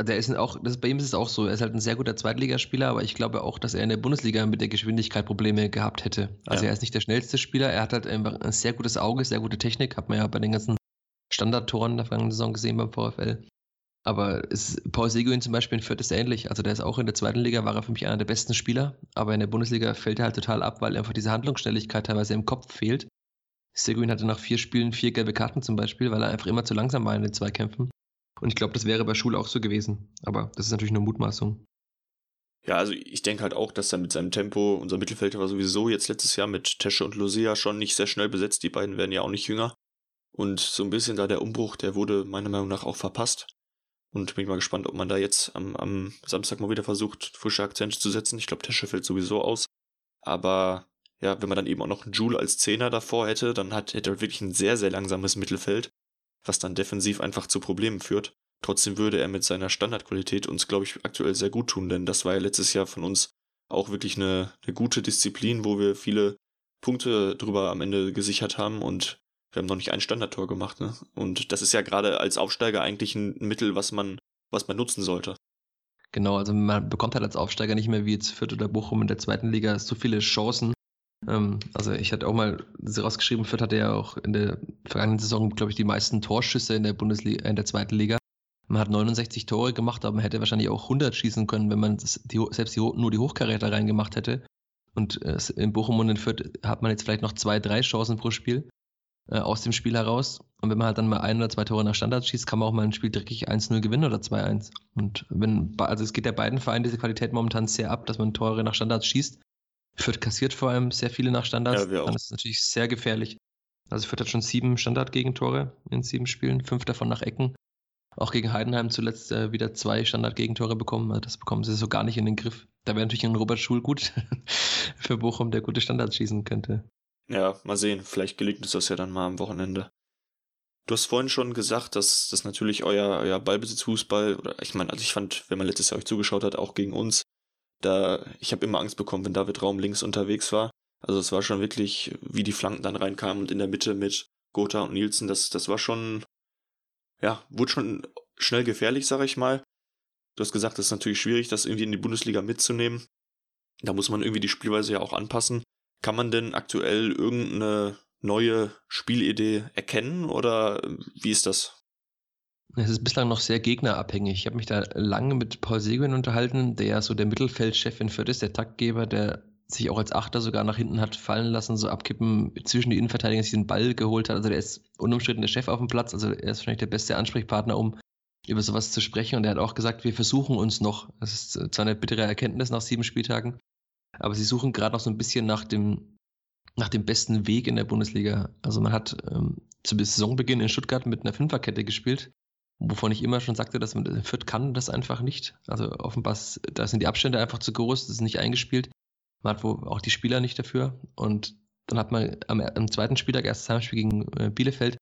der ist auch, das, bei ihm ist es auch so, er ist halt ein sehr guter Zweitligaspieler, aber ich glaube auch, dass er in der Bundesliga mit der Geschwindigkeit Probleme gehabt hätte. Also ja. er ist nicht der schnellste Spieler, er hat halt einfach ein sehr gutes Auge, sehr gute Technik, hat man ja bei den ganzen Standardtoren der vergangenen Saison gesehen beim VfL. Aber es, Paul Seguin zum Beispiel in Fürth ist ähnlich. Also der ist auch in der zweiten Liga, war er für mich einer der besten Spieler. Aber in der Bundesliga fällt er halt total ab, weil einfach diese Handlungsschnelligkeit teilweise im Kopf fehlt. Seguin hatte nach vier Spielen vier gelbe Karten zum Beispiel, weil er einfach immer zu langsam war in den Zweikämpfen. Und ich glaube, das wäre bei Schule auch so gewesen. Aber das ist natürlich nur Mutmaßung. Ja, also ich denke halt auch, dass er mit seinem Tempo, unser Mittelfeld war sowieso jetzt letztes Jahr mit Tesche und Lucia schon nicht sehr schnell besetzt. Die beiden werden ja auch nicht jünger. Und so ein bisschen da der Umbruch, der wurde meiner Meinung nach auch verpasst. Und bin ich mal gespannt, ob man da jetzt am, am Samstag mal wieder versucht, frische Akzente zu setzen. Ich glaube, Tesche fällt sowieso aus. Aber ja, wenn man dann eben auch noch einen Joule als Zehner davor hätte, dann hat, hätte er wirklich ein sehr, sehr langsames Mittelfeld, was dann defensiv einfach zu Problemen führt. Trotzdem würde er mit seiner Standardqualität uns, glaube ich, aktuell sehr gut tun, denn das war ja letztes Jahr von uns auch wirklich eine, eine gute Disziplin, wo wir viele Punkte drüber am Ende gesichert haben und wir haben noch nicht ein Standardtor gemacht, ne? Und das ist ja gerade als Aufsteiger eigentlich ein Mittel, was man, was man nutzen sollte. Genau, also man bekommt halt als Aufsteiger nicht mehr wie jetzt Fürth oder Bochum in der zweiten Liga so viele Chancen. Ähm, also ich hatte auch mal rausgeschrieben, Fürth hatte ja auch in der vergangenen Saison, glaube ich, die meisten Torschüsse in der Bundesliga, in der zweiten Liga. Man hat 69 Tore gemacht, aber man hätte wahrscheinlich auch 100 schießen können, wenn man die, selbst die, nur die Hochkaräter reingemacht hätte. Und äh, in Bochum und in Fürth hat man jetzt vielleicht noch zwei, drei Chancen pro Spiel äh, aus dem Spiel heraus. Und wenn man halt dann mal ein oder zwei Tore nach Standard schießt, kann man auch mal ein Spiel dreckig 1-0 gewinnen oder 2-1. Und wenn, also es geht ja beiden Vereinen diese Qualität momentan sehr ab, dass man Tore nach Standards schießt. Fürth kassiert vor allem sehr viele nach Standards. Ja, wir auch. Dann ist es natürlich sehr gefährlich. Also Fürth hat schon sieben Standardgegentore in sieben Spielen, fünf davon nach Ecken. Auch gegen Heidenheim zuletzt äh, wieder zwei Standardgegentore bekommen. Also das bekommen sie so gar nicht in den Griff. Da wäre natürlich ein Robert Schul gut für Bochum, der gute Standards schießen könnte. Ja, mal sehen. Vielleicht gelingt uns das ja dann mal am Wochenende. Du hast vorhin schon gesagt, dass das natürlich euer, euer Ballbesitzfußball, oder ich meine, also ich fand, wenn man letztes Jahr euch zugeschaut hat, auch gegen uns, da, ich habe immer Angst bekommen, wenn David Raum links unterwegs war. Also es war schon wirklich, wie die Flanken dann reinkamen und in der Mitte mit Gotha und Nielsen, das, das war schon, ja, wurde schon schnell gefährlich, sag ich mal. Du hast gesagt, das ist natürlich schwierig, das irgendwie in die Bundesliga mitzunehmen. Da muss man irgendwie die Spielweise ja auch anpassen. Kann man denn aktuell irgendeine neue Spielidee erkennen oder wie ist das? Es ist bislang noch sehr gegnerabhängig. Ich habe mich da lange mit Paul Seguin unterhalten, der ja so der Mittelfeldchef in Fürth ist, der Taktgeber, der sich auch als Achter sogar nach hinten hat fallen lassen, so abkippen zwischen die Innenverteidiger, sich den Ball geholt hat. Also der ist unumstritten der Chef auf dem Platz, also er ist wahrscheinlich der beste Ansprechpartner, um über sowas zu sprechen. Und er hat auch gesagt, wir versuchen uns noch. Das ist zwar eine bittere Erkenntnis nach sieben Spieltagen, aber sie suchen gerade noch so ein bisschen nach dem, nach dem besten Weg in der Bundesliga. Also man hat ähm, zu Saisonbeginn in Stuttgart mit einer Fünferkette gespielt wovon ich immer schon sagte, dass man Fürth kann das einfach nicht. Also offenbar, da sind die Abstände einfach zu groß, das ist nicht eingespielt. Man hat wohl auch die Spieler nicht dafür. Und dann hat man am, am zweiten Spieltag, erstes Heimspiel gegen äh, Bielefeld,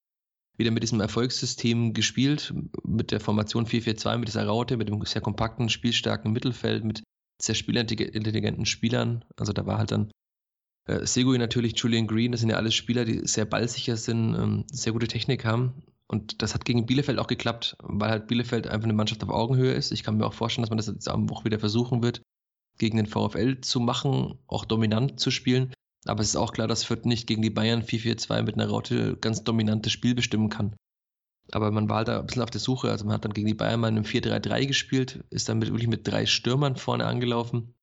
wieder mit diesem Erfolgssystem gespielt, mit der Formation 4-4-2, mit dieser Raute, mit dem sehr kompakten, spielstarken Mittelfeld, mit sehr spielintelligenten Spielern. Also da war halt dann äh, Segui natürlich, Julian Green, das sind ja alles Spieler, die sehr ballsicher sind, ähm, sehr gute Technik haben. Und das hat gegen Bielefeld auch geklappt, weil halt Bielefeld einfach eine Mannschaft auf Augenhöhe ist. Ich kann mir auch vorstellen, dass man das jetzt am Woche wieder versuchen wird, gegen den VfL zu machen, auch dominant zu spielen. Aber es ist auch klar, dass Fürth nicht gegen die Bayern 4-4-2 mit einer Raute ganz dominantes Spiel bestimmen kann. Aber man war halt da ein bisschen auf der Suche. Also man hat dann gegen die Bayern mal in einem 4-3-3 gespielt, ist dann mit, wirklich mit drei Stürmern vorne angelaufen.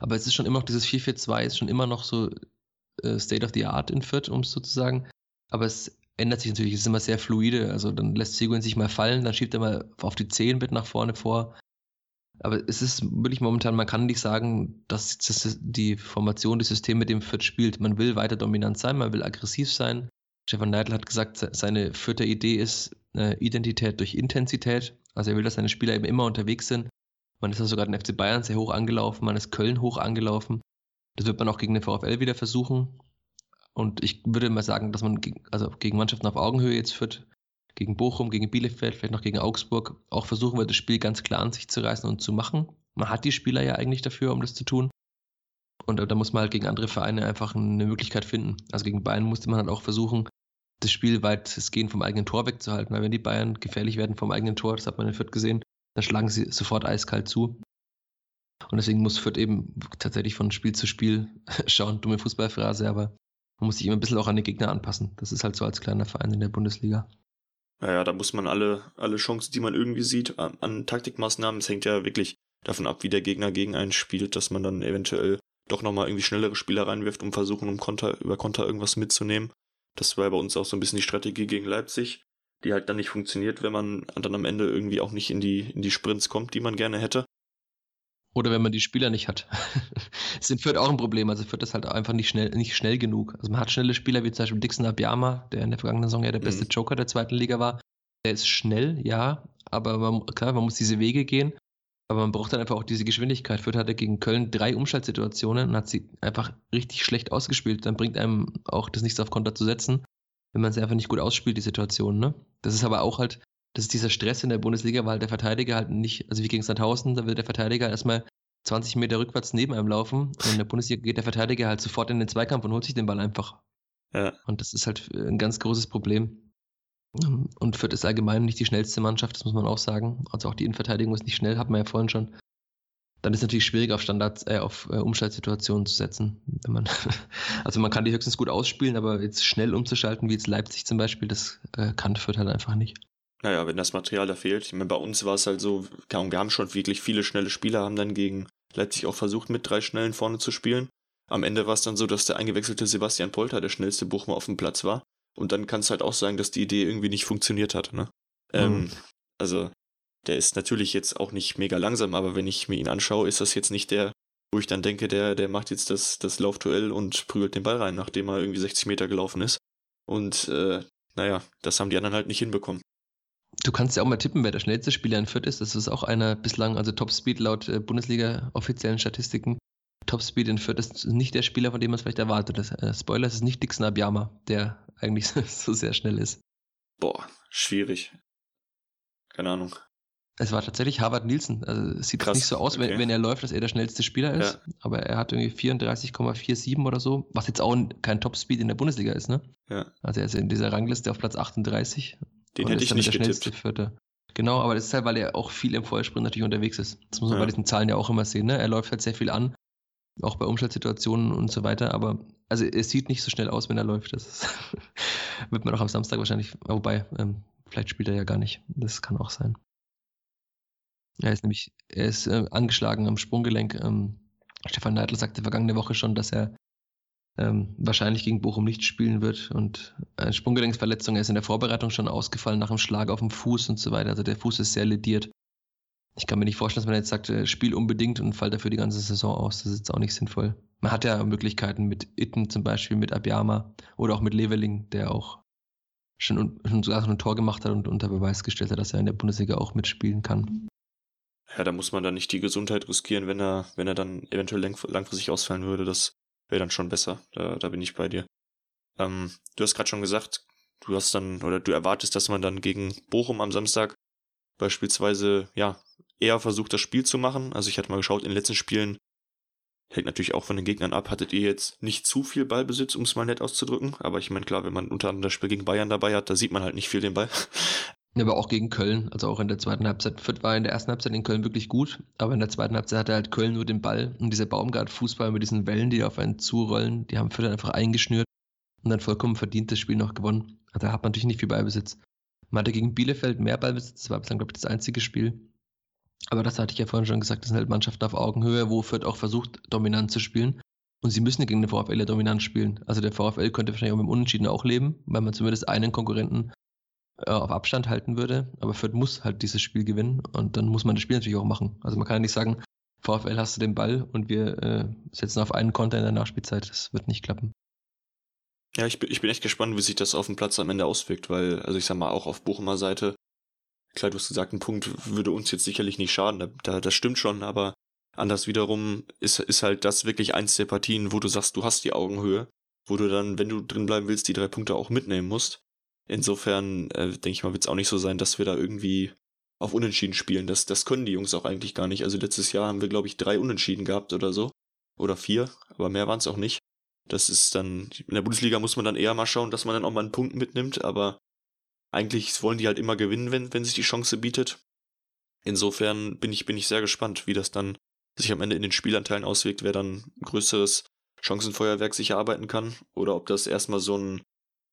Aber es ist schon immer noch dieses 4-4-2, ist schon immer noch so äh, State of the Art in Fürth, um es so zu sagen. Aber es ändert sich natürlich, es ist immer sehr fluide. Also dann lässt Seguin sich mal fallen, dann schiebt er mal auf die 10 mit nach vorne vor. Aber es ist wirklich momentan, man kann nicht sagen, dass das die Formation, das System, mit dem Fürth spielt. Man will weiter dominant sein, man will aggressiv sein. Stefan Neidl hat gesagt, seine vierte Idee ist äh, Identität durch Intensität. Also er will, dass seine Spieler eben immer unterwegs sind. Man ist ja sogar den FC Bayern sehr hoch angelaufen, man ist Köln hoch angelaufen. Das wird man auch gegen den VfL wieder versuchen. Und ich würde mal sagen, dass man gegen, also gegen Mannschaften auf Augenhöhe jetzt führt, gegen Bochum, gegen Bielefeld, vielleicht noch gegen Augsburg, auch versuchen wird, das Spiel ganz klar an sich zu reißen und zu machen. Man hat die Spieler ja eigentlich dafür, um das zu tun. Und da muss man halt gegen andere Vereine einfach eine Möglichkeit finden. Also gegen Bayern musste man halt auch versuchen, das Spiel weitestgehend vom eigenen Tor wegzuhalten. Weil wenn die Bayern gefährlich werden vom eigenen Tor, das hat man in Fürth gesehen, dann schlagen sie sofort eiskalt zu. Und deswegen muss Fürth eben tatsächlich von Spiel zu Spiel schauen, dumme Fußballphrase, aber man muss sich immer ein bisschen auch an die Gegner anpassen. Das ist halt so als kleiner Verein in der Bundesliga. Naja, da muss man alle, alle Chancen, die man irgendwie sieht, an Taktikmaßnahmen, es hängt ja wirklich davon ab, wie der Gegner gegen einen spielt, dass man dann eventuell doch nochmal irgendwie schnellere Spieler reinwirft, um versuchen, um Konter, über Konter irgendwas mitzunehmen. Das war bei uns auch so ein bisschen die Strategie gegen Leipzig, die halt dann nicht funktioniert, wenn man dann am Ende irgendwie auch nicht in die, in die Sprints kommt, die man gerne hätte. Oder wenn man die Spieler nicht hat. das sind Fürth auch ein Problem. Also Fürth ist halt einfach nicht schnell, nicht schnell genug. Also man hat schnelle Spieler wie zum Beispiel Dixon Abiyama, der in der vergangenen Saison ja der beste mhm. Joker der zweiten Liga war. Der ist schnell, ja, aber man, klar, man muss diese Wege gehen. Aber man braucht dann einfach auch diese Geschwindigkeit. Fürth hatte gegen Köln drei Umschaltsituationen und hat sie einfach richtig schlecht ausgespielt. Dann bringt einem auch das nichts auf Konter zu setzen, wenn man sie einfach nicht gut ausspielt, die Situation. Ne? Das ist aber auch halt das ist dieser Stress in der Bundesliga, weil der Verteidiger halt nicht, also wie gegen Sandhausen, da will der Verteidiger erstmal 20 Meter rückwärts neben einem laufen und in der Bundesliga geht der Verteidiger halt sofort in den Zweikampf und holt sich den Ball einfach. Ja. Und das ist halt ein ganz großes Problem. Und Fürth ist allgemein nicht die schnellste Mannschaft, das muss man auch sagen. Also auch die Innenverteidigung ist nicht schnell, hat man ja vorhin schon. Dann ist es natürlich schwierig, auf Standards, äh, auf äh, Umschaltsituationen zu setzen. Man also man kann die höchstens gut ausspielen, aber jetzt schnell umzuschalten, wie jetzt Leipzig zum Beispiel, das äh, kann Fürth halt einfach nicht. Naja, wenn das Material da fehlt. Ich meine, bei uns war es halt so, wir haben schon wirklich viele schnelle Spieler, haben dann gegen Leipzig auch versucht, mit drei Schnellen vorne zu spielen. Am Ende war es dann so, dass der eingewechselte Sebastian Polter der schnellste Buchmann auf dem Platz war. Und dann kann es halt auch sagen, dass die Idee irgendwie nicht funktioniert hat. Ne? Mhm. Ähm, also, der ist natürlich jetzt auch nicht mega langsam, aber wenn ich mir ihn anschaue, ist das jetzt nicht der, wo ich dann denke, der, der macht jetzt das, das Laufduell und prügelt den Ball rein, nachdem er irgendwie 60 Meter gelaufen ist. Und äh, naja, das haben die anderen halt nicht hinbekommen. Du kannst ja auch mal tippen, wer der schnellste Spieler in Fürth ist. Das ist auch einer bislang, also Topspeed laut äh, Bundesliga offiziellen Statistiken. Topspeed in Fürth ist nicht der Spieler, von dem man es vielleicht erwartet. Das, äh, Spoiler, es ist nicht Dixon Abiyama, der eigentlich so sehr schnell ist. Boah, schwierig. Keine Ahnung. Es war tatsächlich Harvard Nielsen. Also es sieht Krass, nicht so aus, okay. wenn, wenn, er läuft, dass er der schnellste Spieler ist. Ja. Aber er hat irgendwie 34,47 oder so, was jetzt auch kein Topspeed in der Bundesliga ist, ne? Ja. Also er ist in dieser Rangliste auf Platz 38. Den hätte ich nicht der getippt. Vierte. Genau, aber das ist halt, weil er auch viel im Vollsprint natürlich unterwegs ist. Das muss man ja. bei diesen Zahlen ja auch immer sehen. Ne? Er läuft halt sehr viel an, auch bei Umschaltsituationen und so weiter. Aber also es sieht nicht so schnell aus, wenn er läuft. Das wird man auch am Samstag wahrscheinlich, wobei, ähm, vielleicht spielt er ja gar nicht. Das kann auch sein. Er ist nämlich, er ist äh, angeschlagen am Sprunggelenk. Ähm, Stefan Neidl sagte vergangene Woche schon, dass er ähm, wahrscheinlich gegen Bochum nicht spielen wird. Und eine Sprunggelenksverletzung, er ist in der Vorbereitung schon ausgefallen nach einem Schlag auf dem Fuß und so weiter. Also der Fuß ist sehr lediert. Ich kann mir nicht vorstellen, dass man jetzt sagt, äh, spiel unbedingt und fällt dafür die ganze Saison aus. Das ist jetzt auch nicht sinnvoll. Man hat ja Möglichkeiten mit Itten zum Beispiel, mit Abiyama oder auch mit Leveling, der auch schon, schon sogar so ein Tor gemacht hat und unter Beweis gestellt hat, dass er in der Bundesliga auch mitspielen kann. Ja, da muss man dann nicht die Gesundheit riskieren, wenn er, wenn er dann eventuell langfristig ausfallen würde. Das wäre dann schon besser. Da, da bin ich bei dir. Ähm, du hast gerade schon gesagt, du hast dann, oder du erwartest, dass man dann gegen Bochum am Samstag beispielsweise, ja, eher versucht, das Spiel zu machen. Also ich hatte mal geschaut, in den letzten Spielen hängt natürlich auch von den Gegnern ab, hattet ihr jetzt nicht zu viel Ballbesitz, um es mal nett auszudrücken. Aber ich meine, klar, wenn man unter anderem das Spiel gegen Bayern dabei hat, da sieht man halt nicht viel den Ball. aber auch gegen Köln, also auch in der zweiten Halbzeit. Fürth war in der ersten Halbzeit in Köln wirklich gut, aber in der zweiten Halbzeit hatte halt Köln nur den Ball und dieser Baumgart-Fußball mit diesen Wellen, die auf einen zurollen, die haben Fürth einfach eingeschnürt und dann vollkommen verdient das Spiel noch gewonnen. Also da hat man natürlich nicht viel Ballbesitz. Man hatte gegen Bielefeld mehr Ballbesitz, das war bislang, glaube ich, das einzige Spiel. Aber das hatte ich ja vorhin schon gesagt, das sind halt Mannschaften auf Augenhöhe, wo Fürth auch versucht, dominant zu spielen. Und sie müssen gegen den VfL ja dominant spielen. Also der VfL könnte wahrscheinlich auch mit dem Unentschieden auch leben, weil man zumindest einen Konkurrenten äh, auf Abstand halten würde. Aber Fürth muss halt dieses Spiel gewinnen und dann muss man das Spiel natürlich auch machen. Also man kann ja nicht sagen, VfL hast du den Ball und wir äh, setzen auf einen Konter in der Nachspielzeit. Das wird nicht klappen. Ja, ich bin, ich bin echt gespannt, wie sich das auf dem Platz am Ende auswirkt, weil, also ich sag mal, auch auf Bochumer Seite, klar, du hast gesagt, ein Punkt würde uns jetzt sicherlich nicht schaden, da, das stimmt schon, aber anders wiederum ist, ist halt das wirklich eins der Partien, wo du sagst, du hast die Augenhöhe, wo du dann, wenn du drin bleiben willst, die drei Punkte auch mitnehmen musst. Insofern äh, denke ich mal, wird es auch nicht so sein, dass wir da irgendwie auf Unentschieden spielen. Das, das können die Jungs auch eigentlich gar nicht. Also letztes Jahr haben wir, glaube ich, drei Unentschieden gehabt oder so. Oder vier, aber mehr waren es auch nicht. Das ist dann, in der Bundesliga muss man dann eher mal schauen, dass man dann auch mal einen Punkt mitnimmt, aber eigentlich wollen die halt immer gewinnen, wenn, wenn sich die Chance bietet. Insofern bin ich, bin ich sehr gespannt, wie das dann sich am Ende in den Spielanteilen auswirkt, wer dann größeres Chancenfeuerwerk sich erarbeiten kann oder ob das erstmal so ein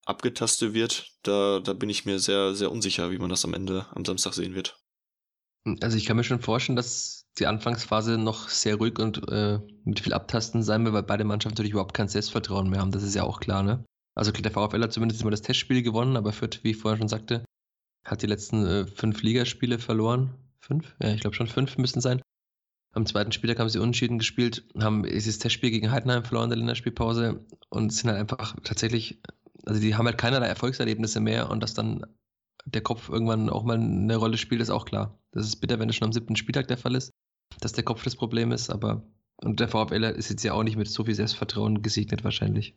abgetastet wird, da, da bin ich mir sehr, sehr unsicher, wie man das am Ende am Samstag sehen wird. Also ich kann mir schon vorstellen, dass die Anfangsphase noch sehr ruhig und äh, mit viel Abtasten sein wird, weil beide Mannschaften natürlich überhaupt kein Selbstvertrauen mehr haben. Das ist ja auch klar, ne? Also der VfL hat zumindest immer das Testspiel gewonnen, aber Fürth, wie ich vorher schon sagte, hat die letzten äh, fünf Ligaspiele verloren. Fünf? Ja, ich glaube schon fünf müssen sein. Am zweiten Spieltag haben sie unentschieden gespielt, haben dieses Testspiel gegen Heidenheim verloren in der Länderspielpause und sind halt einfach tatsächlich also die haben halt keinerlei Erfolgserlebnisse mehr und dass dann der Kopf irgendwann auch mal eine Rolle spielt, ist auch klar. Das ist bitter, wenn es schon am siebten Spieltag der Fall ist, dass der Kopf das Problem ist, aber und der VfL ist jetzt ja auch nicht mit so viel Selbstvertrauen gesegnet wahrscheinlich.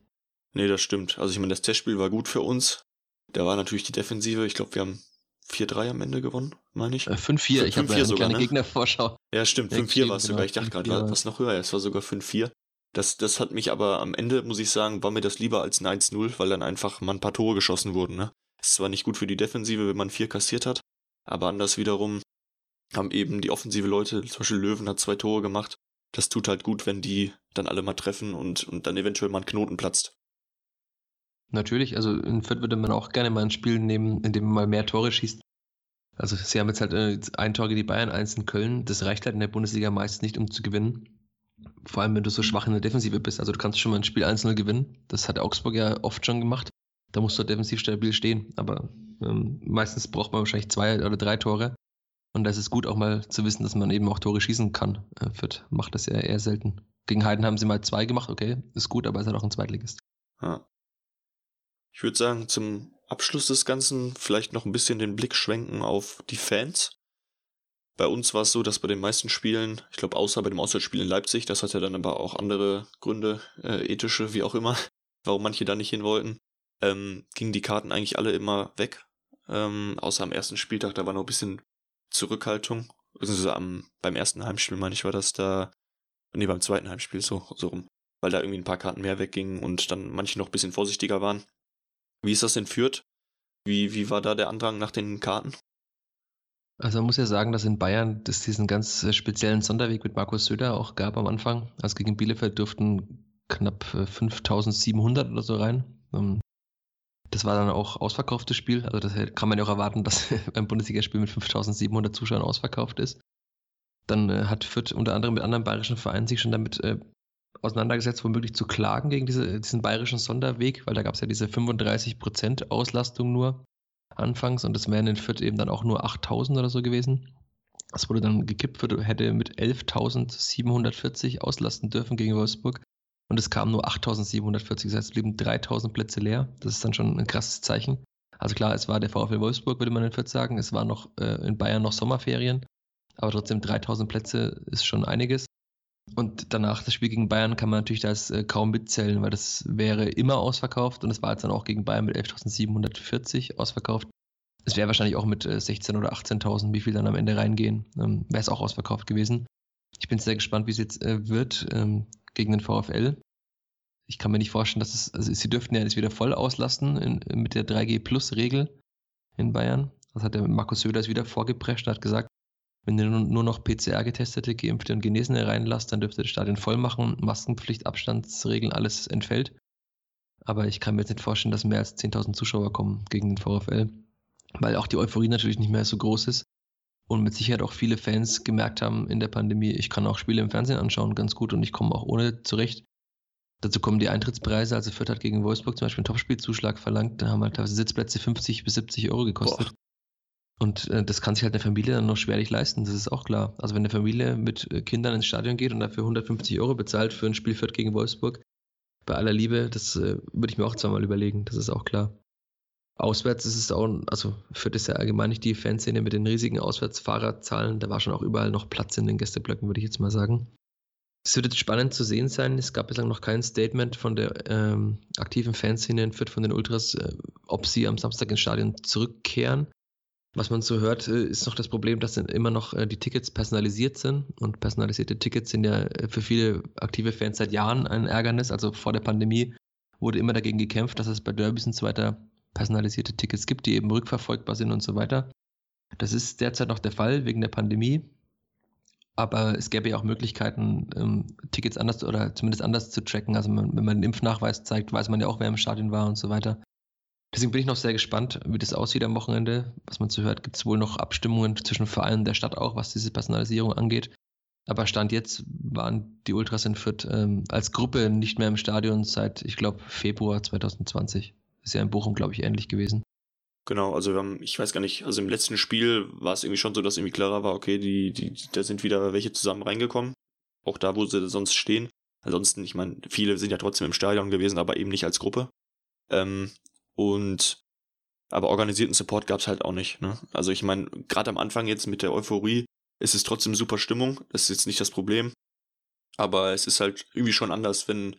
Nee, das stimmt. Also ich meine, das Testspiel war gut für uns. Da war natürlich die Defensive. Ich glaube, wir haben 4-3 am Ende gewonnen, meine ich. 5-4, äh, ich habe eine sogar, kleine ne? Gegnervorschau. Ja, stimmt, 5-4 war es sogar. Ich dachte gerade, war was noch höher. Es war sogar 5-4. Das, das hat mich aber am Ende, muss ich sagen, war mir das lieber als ein 1-0, weil dann einfach mal ein paar Tore geschossen wurden. Ne? Ist zwar nicht gut für die Defensive, wenn man vier kassiert hat, aber anders wiederum haben eben die offensive Leute, zum Beispiel Löwen hat zwei Tore gemacht. Das tut halt gut, wenn die dann alle mal treffen und, und dann eventuell mal ein Knoten platzt. Natürlich, also in Fürth würde man auch gerne mal ein Spiel nehmen, in dem man mal mehr Tore schießt. Also sie haben jetzt halt äh, ein Tor gegen die Bayern, eins in Köln. Das reicht halt in der Bundesliga meist nicht, um zu gewinnen. Vor allem, wenn du so schwach in der Defensive bist. Also du kannst schon mal ein Spiel 1-0 gewinnen. Das hat Augsburg ja oft schon gemacht. Da musst du defensiv stabil stehen. Aber ähm, meistens braucht man wahrscheinlich zwei oder drei Tore. Und da ist es gut auch mal zu wissen, dass man eben auch Tore schießen kann. Äh, Fürth macht das ja eher selten. Gegen Heiden haben sie mal zwei gemacht, okay, ist gut, aber es hat auch ein Zweitligist. Ja. Ich würde sagen, zum Abschluss des Ganzen vielleicht noch ein bisschen den Blick schwenken auf die Fans. Bei uns war es so, dass bei den meisten Spielen, ich glaube außer bei dem Auswärtsspiel in Leipzig, das hat ja dann aber auch andere Gründe, äh, ethische, wie auch immer, warum manche da nicht hin wollten, ähm, gingen die Karten eigentlich alle immer weg. Ähm, außer am ersten Spieltag, da war noch ein bisschen Zurückhaltung. Also am, beim ersten Heimspiel, meine ich, war das da. Nee, beim zweiten Heimspiel, so, so rum. Weil da irgendwie ein paar Karten mehr weggingen und dann manche noch ein bisschen vorsichtiger waren. Wie ist das denn Fürth? Wie, wie war da der Andrang nach den Karten? Also man muss ja sagen, dass in Bayern es diesen ganz äh, speziellen Sonderweg mit Markus Söder auch gab am Anfang. Also gegen Bielefeld durften knapp 5700 äh, oder so rein. Ähm, das war dann auch ausverkauftes Spiel. Also das kann man ja auch erwarten, dass ein Bundesligaspiel mit 5700 Zuschauern ausverkauft ist. Dann äh, hat Fürth unter anderem mit anderen bayerischen Vereinen sich schon damit auseinandergesetzt, womöglich zu klagen gegen diese, diesen bayerischen Sonderweg, weil da gab es ja diese 35% Auslastung nur anfangs und das wären in Fürth eben dann auch nur 8000 oder so gewesen. Das wurde dann gekippt, hätte mit 11.740 auslasten dürfen gegen Wolfsburg und es kamen nur 8.740, das heißt, es blieben 3.000 Plätze leer. Das ist dann schon ein krasses Zeichen. Also klar, es war der VfL Wolfsburg, würde man in Fürth sagen. Es war noch äh, in Bayern noch Sommerferien, aber trotzdem 3.000 Plätze ist schon einiges. Und danach das Spiel gegen Bayern kann man natürlich das äh, kaum mitzählen, weil das wäre immer ausverkauft und es war jetzt dann auch gegen Bayern mit 11.740 ausverkauft. Es wäre wahrscheinlich auch mit äh, 16.000 oder 18.000, wie viel dann am Ende reingehen, ähm, wäre es auch ausverkauft gewesen. Ich bin sehr gespannt, wie es jetzt äh, wird ähm, gegen den VfL. Ich kann mir nicht vorstellen, dass es, also sie dürften ja jetzt wieder voll auslasten in, mit der 3G-Plus-Regel in Bayern. Das hat der Markus Söder wieder vorgeprescht und hat gesagt, wenn ihr nur noch PCR-getestete, geimpfte und Genesene reinlasst, dann dürft ihr das Stadion voll machen. Maskenpflicht, Abstandsregeln, alles entfällt. Aber ich kann mir jetzt nicht vorstellen, dass mehr als 10.000 Zuschauer kommen gegen den VfL, weil auch die Euphorie natürlich nicht mehr so groß ist und mit Sicherheit auch viele Fans gemerkt haben in der Pandemie, ich kann auch Spiele im Fernsehen anschauen, ganz gut und ich komme auch ohne zurecht. Dazu kommen die Eintrittspreise, also Fürth hat gegen Wolfsburg zum Beispiel einen Topspielzuschlag verlangt, da haben halt Sitzplätze 50 bis 70 Euro gekostet. Boah. Und äh, das kann sich halt eine Familie dann noch schwerlich leisten, das ist auch klar. Also wenn eine Familie mit äh, Kindern ins Stadion geht und dafür 150 Euro bezahlt für ein Spiel Fürth gegen Wolfsburg, bei aller Liebe, das äh, würde ich mir auch zweimal überlegen, das ist auch klar. Auswärts ist es auch, also Fürth ist ja allgemein nicht die Fanszene mit den riesigen Auswärtsfahrerzahlen, da war schon auch überall noch Platz in den Gästeblöcken, würde ich jetzt mal sagen. Es wird jetzt spannend zu sehen sein. Es gab bislang noch kein Statement von der ähm, aktiven Fanszene in Fürth von den Ultras, äh, ob sie am Samstag ins Stadion zurückkehren. Was man so hört, äh, ist noch das Problem, dass immer noch äh, die Tickets personalisiert sind. Und personalisierte Tickets sind ja äh, für viele aktive Fans seit Jahren ein Ärgernis. Also vor der Pandemie wurde immer dagegen gekämpft, dass es bei Derbys und so weiter personalisierte Tickets gibt, die eben rückverfolgbar sind und so weiter. Das ist derzeit noch der Fall wegen der Pandemie. Aber es gäbe ja auch Möglichkeiten, ähm, Tickets anders oder zumindest anders zu tracken. Also wenn man einen Impfnachweis zeigt, weiß man ja auch, wer im Stadion war und so weiter. Deswegen bin ich noch sehr gespannt, wie das aussieht am Wochenende. Was man so hört, gibt es wohl noch Abstimmungen zwischen Vereinen der Stadt auch, was diese Personalisierung angeht. Aber Stand jetzt waren die Ultras in Fürth ähm, als Gruppe nicht mehr im Stadion seit, ich glaube, Februar 2020. Ist ja in Bochum, glaube ich, ähnlich gewesen. Genau, also wir haben, ich weiß gar nicht, also im letzten Spiel war es irgendwie schon so, dass irgendwie klarer war, okay, die, die, da sind wieder welche zusammen reingekommen. Auch da, wo sie sonst stehen. Ansonsten, ich meine, viele sind ja trotzdem im Stadion gewesen, aber eben nicht als Gruppe. Ähm, und aber organisierten Support gab's halt auch nicht. Ne? Also ich meine, gerade am Anfang jetzt mit der Euphorie ist es trotzdem super Stimmung. Das ist jetzt nicht das Problem. Aber es ist halt irgendwie schon anders, wenn,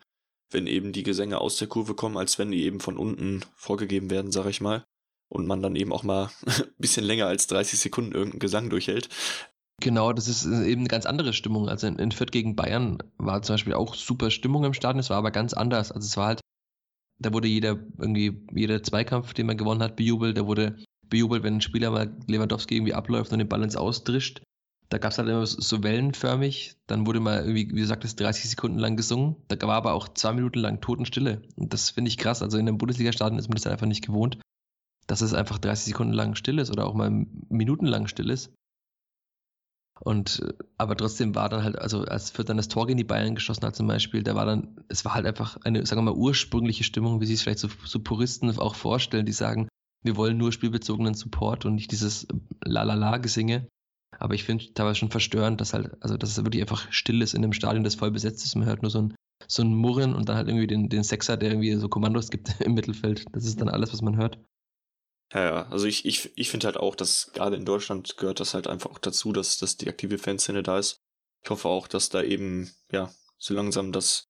wenn eben die Gesänge aus der Kurve kommen, als wenn die eben von unten vorgegeben werden, sag ich mal. Und man dann eben auch mal ein bisschen länger als 30 Sekunden irgendeinen Gesang durchhält. Genau, das ist äh, eben eine ganz andere Stimmung. Also in, in Fürth gegen Bayern war zum Beispiel auch super Stimmung im Stadion, es war aber ganz anders. Also es war halt da wurde jeder irgendwie, jeder Zweikampf, den man gewonnen hat, bejubelt. Da wurde bejubelt, wenn ein Spieler mal Lewandowski irgendwie abläuft und den Ball ins Ausdrischt. Da gab es halt immer so wellenförmig. Dann wurde mal irgendwie, wie gesagt, das 30 Sekunden lang gesungen. Da war aber auch zwei Minuten lang Totenstille. Und das finde ich krass. Also in einem Bundesliga-Stadion ist man das einfach nicht gewohnt, dass es einfach 30 Sekunden lang still ist oder auch mal minutenlang still ist. Und äh, aber trotzdem war dann halt, also als Fürth dann das Tor gegen die Bayern geschossen hat zum Beispiel, da war dann, es war halt einfach eine, sagen wir mal, ursprüngliche Stimmung, wie sich es vielleicht so, so Puristen auch vorstellen, die sagen, wir wollen nur spielbezogenen Support und nicht dieses La-La-La-Gesinge. Aber ich finde teilweise schon verstörend, dass halt, also dass es wirklich einfach still ist in einem Stadion, das voll besetzt ist. Man hört nur so ein, so ein Murren und dann halt irgendwie den, den Sechser, der irgendwie so Kommandos gibt im Mittelfeld. Das ist dann alles, was man hört. Ja, ja, also ich, ich, ich finde halt auch, dass gerade in Deutschland gehört das halt einfach auch dazu, dass, dass die aktive Fanszene da ist. Ich hoffe auch, dass da eben, ja, so langsam das,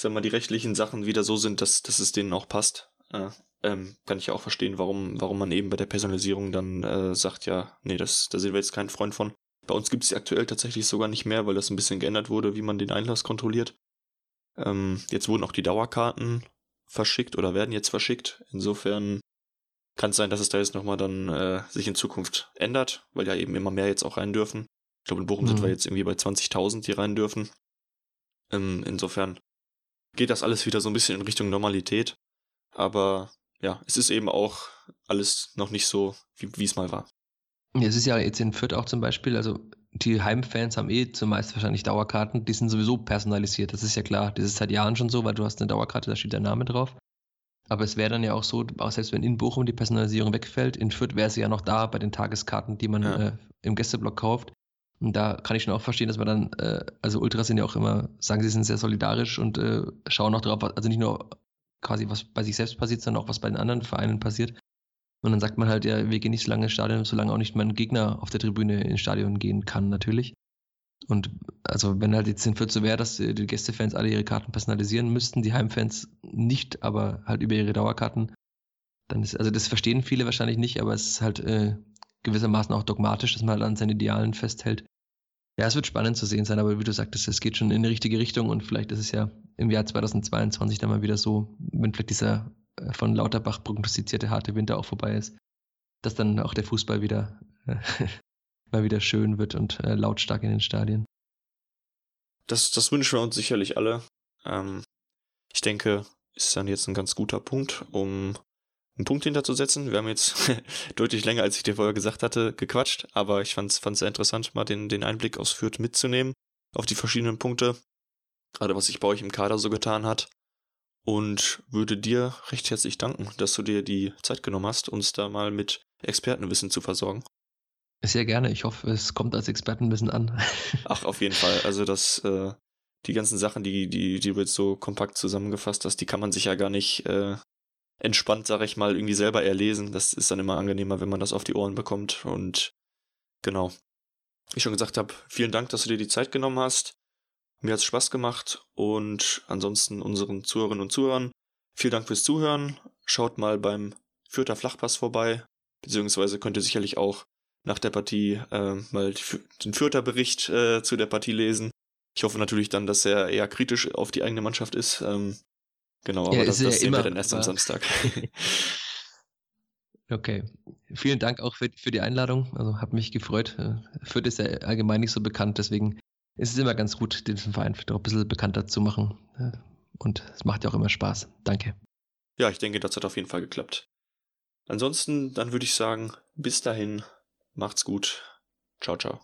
wir mal, die rechtlichen Sachen wieder so sind, dass, dass es denen auch passt. Äh, ähm, kann ich ja auch verstehen, warum, warum man eben bei der Personalisierung dann äh, sagt, ja, nee, das, da sind wir jetzt kein Freund von. Bei uns gibt es sie aktuell tatsächlich sogar nicht mehr, weil das ein bisschen geändert wurde, wie man den Einlass kontrolliert. Ähm, jetzt wurden auch die Dauerkarten verschickt oder werden jetzt verschickt. Insofern kann es sein, dass es da jetzt nochmal dann äh, sich in Zukunft ändert, weil ja eben immer mehr jetzt auch rein dürfen. Ich glaube, in Bochum mhm. sind wir jetzt irgendwie bei 20.000, die rein dürfen. Ähm, insofern geht das alles wieder so ein bisschen in Richtung Normalität. Aber ja, es ist eben auch alles noch nicht so, wie es mal war. Ja, es ist ja jetzt in Fürth auch zum Beispiel, also die Heimfans haben eh zumeist wahrscheinlich Dauerkarten, die sind sowieso personalisiert, das ist ja klar. Das ist seit Jahren schon so, weil du hast eine Dauerkarte, da steht der Name drauf. Aber es wäre dann ja auch so, auch selbst wenn in Bochum die Personalisierung wegfällt, in Fürth wäre sie ja noch da bei den Tageskarten, die man ja. äh, im Gästeblock kauft. Und da kann ich schon auch verstehen, dass man dann, äh, also Ultras sind ja auch immer, sagen sie sind sehr solidarisch und äh, schauen auch drauf, also nicht nur quasi was bei sich selbst passiert, sondern auch was bei den anderen Vereinen passiert. Und dann sagt man halt, ja, wir gehen nicht so lange ins Stadion, solange auch nicht mein Gegner auf der Tribüne ins Stadion gehen kann, natürlich. Und also wenn halt jetzt in Fürth so wäre, dass die Gästefans alle ihre Karten personalisieren müssten, die Heimfans nicht, aber halt über ihre Dauerkarten, dann ist, also das verstehen viele wahrscheinlich nicht, aber es ist halt äh, gewissermaßen auch dogmatisch, dass man halt an seinen Idealen festhält. Ja, es wird spannend zu sehen sein, aber wie du sagtest, es geht schon in die richtige Richtung und vielleicht ist es ja im Jahr 2022 dann mal wieder so, wenn vielleicht dieser äh, von Lauterbach prognostizierte harte Winter auch vorbei ist, dass dann auch der Fußball wieder äh, mal wieder schön wird und äh, lautstark in den Stadien. Das, das wünschen wir uns sicherlich alle. Ähm, ich denke, ist dann jetzt ein ganz guter Punkt, um einen Punkt hinterzusetzen. Wir haben jetzt deutlich länger, als ich dir vorher gesagt hatte, gequatscht, aber ich fand es sehr interessant, mal den, den Einblick aus Fürth mitzunehmen auf die verschiedenen Punkte, gerade was sich bei euch im Kader so getan hat. Und würde dir recht herzlich danken, dass du dir die Zeit genommen hast, uns da mal mit Expertenwissen zu versorgen. Sehr gerne. Ich hoffe, es kommt als Expertenwissen an. Ach, auf jeden Fall. Also das, äh, die ganzen Sachen, die, die, die du jetzt so kompakt zusammengefasst hast, die kann man sich ja gar nicht äh, entspannt, sag ich mal, irgendwie selber erlesen. Das ist dann immer angenehmer, wenn man das auf die Ohren bekommt. Und genau. Wie ich schon gesagt habe, vielen Dank, dass du dir die Zeit genommen hast. Mir hat es Spaß gemacht und ansonsten unseren Zuhörerinnen und Zuhörern vielen Dank fürs Zuhören. Schaut mal beim Fürther Flachpass vorbei, beziehungsweise könnt ihr sicherlich auch nach der Partie äh, mal den Fürther Bericht äh, zu der Partie lesen. Ich hoffe natürlich dann, dass er eher kritisch auf die eigene Mannschaft ist. Ähm, Genau, aber ja, das, das ja sehen wir dann erst am Samstag. okay. Vielen Dank auch für, für die Einladung. Also hat mich gefreut. Äh, Fürth ist ja allgemein nicht so bekannt, deswegen ist es immer ganz gut, diesen Verein doch ein bisschen bekannter zu machen. Äh, und es macht ja auch immer Spaß. Danke. Ja, ich denke, das hat auf jeden Fall geklappt. Ansonsten, dann würde ich sagen, bis dahin, macht's gut. Ciao, ciao.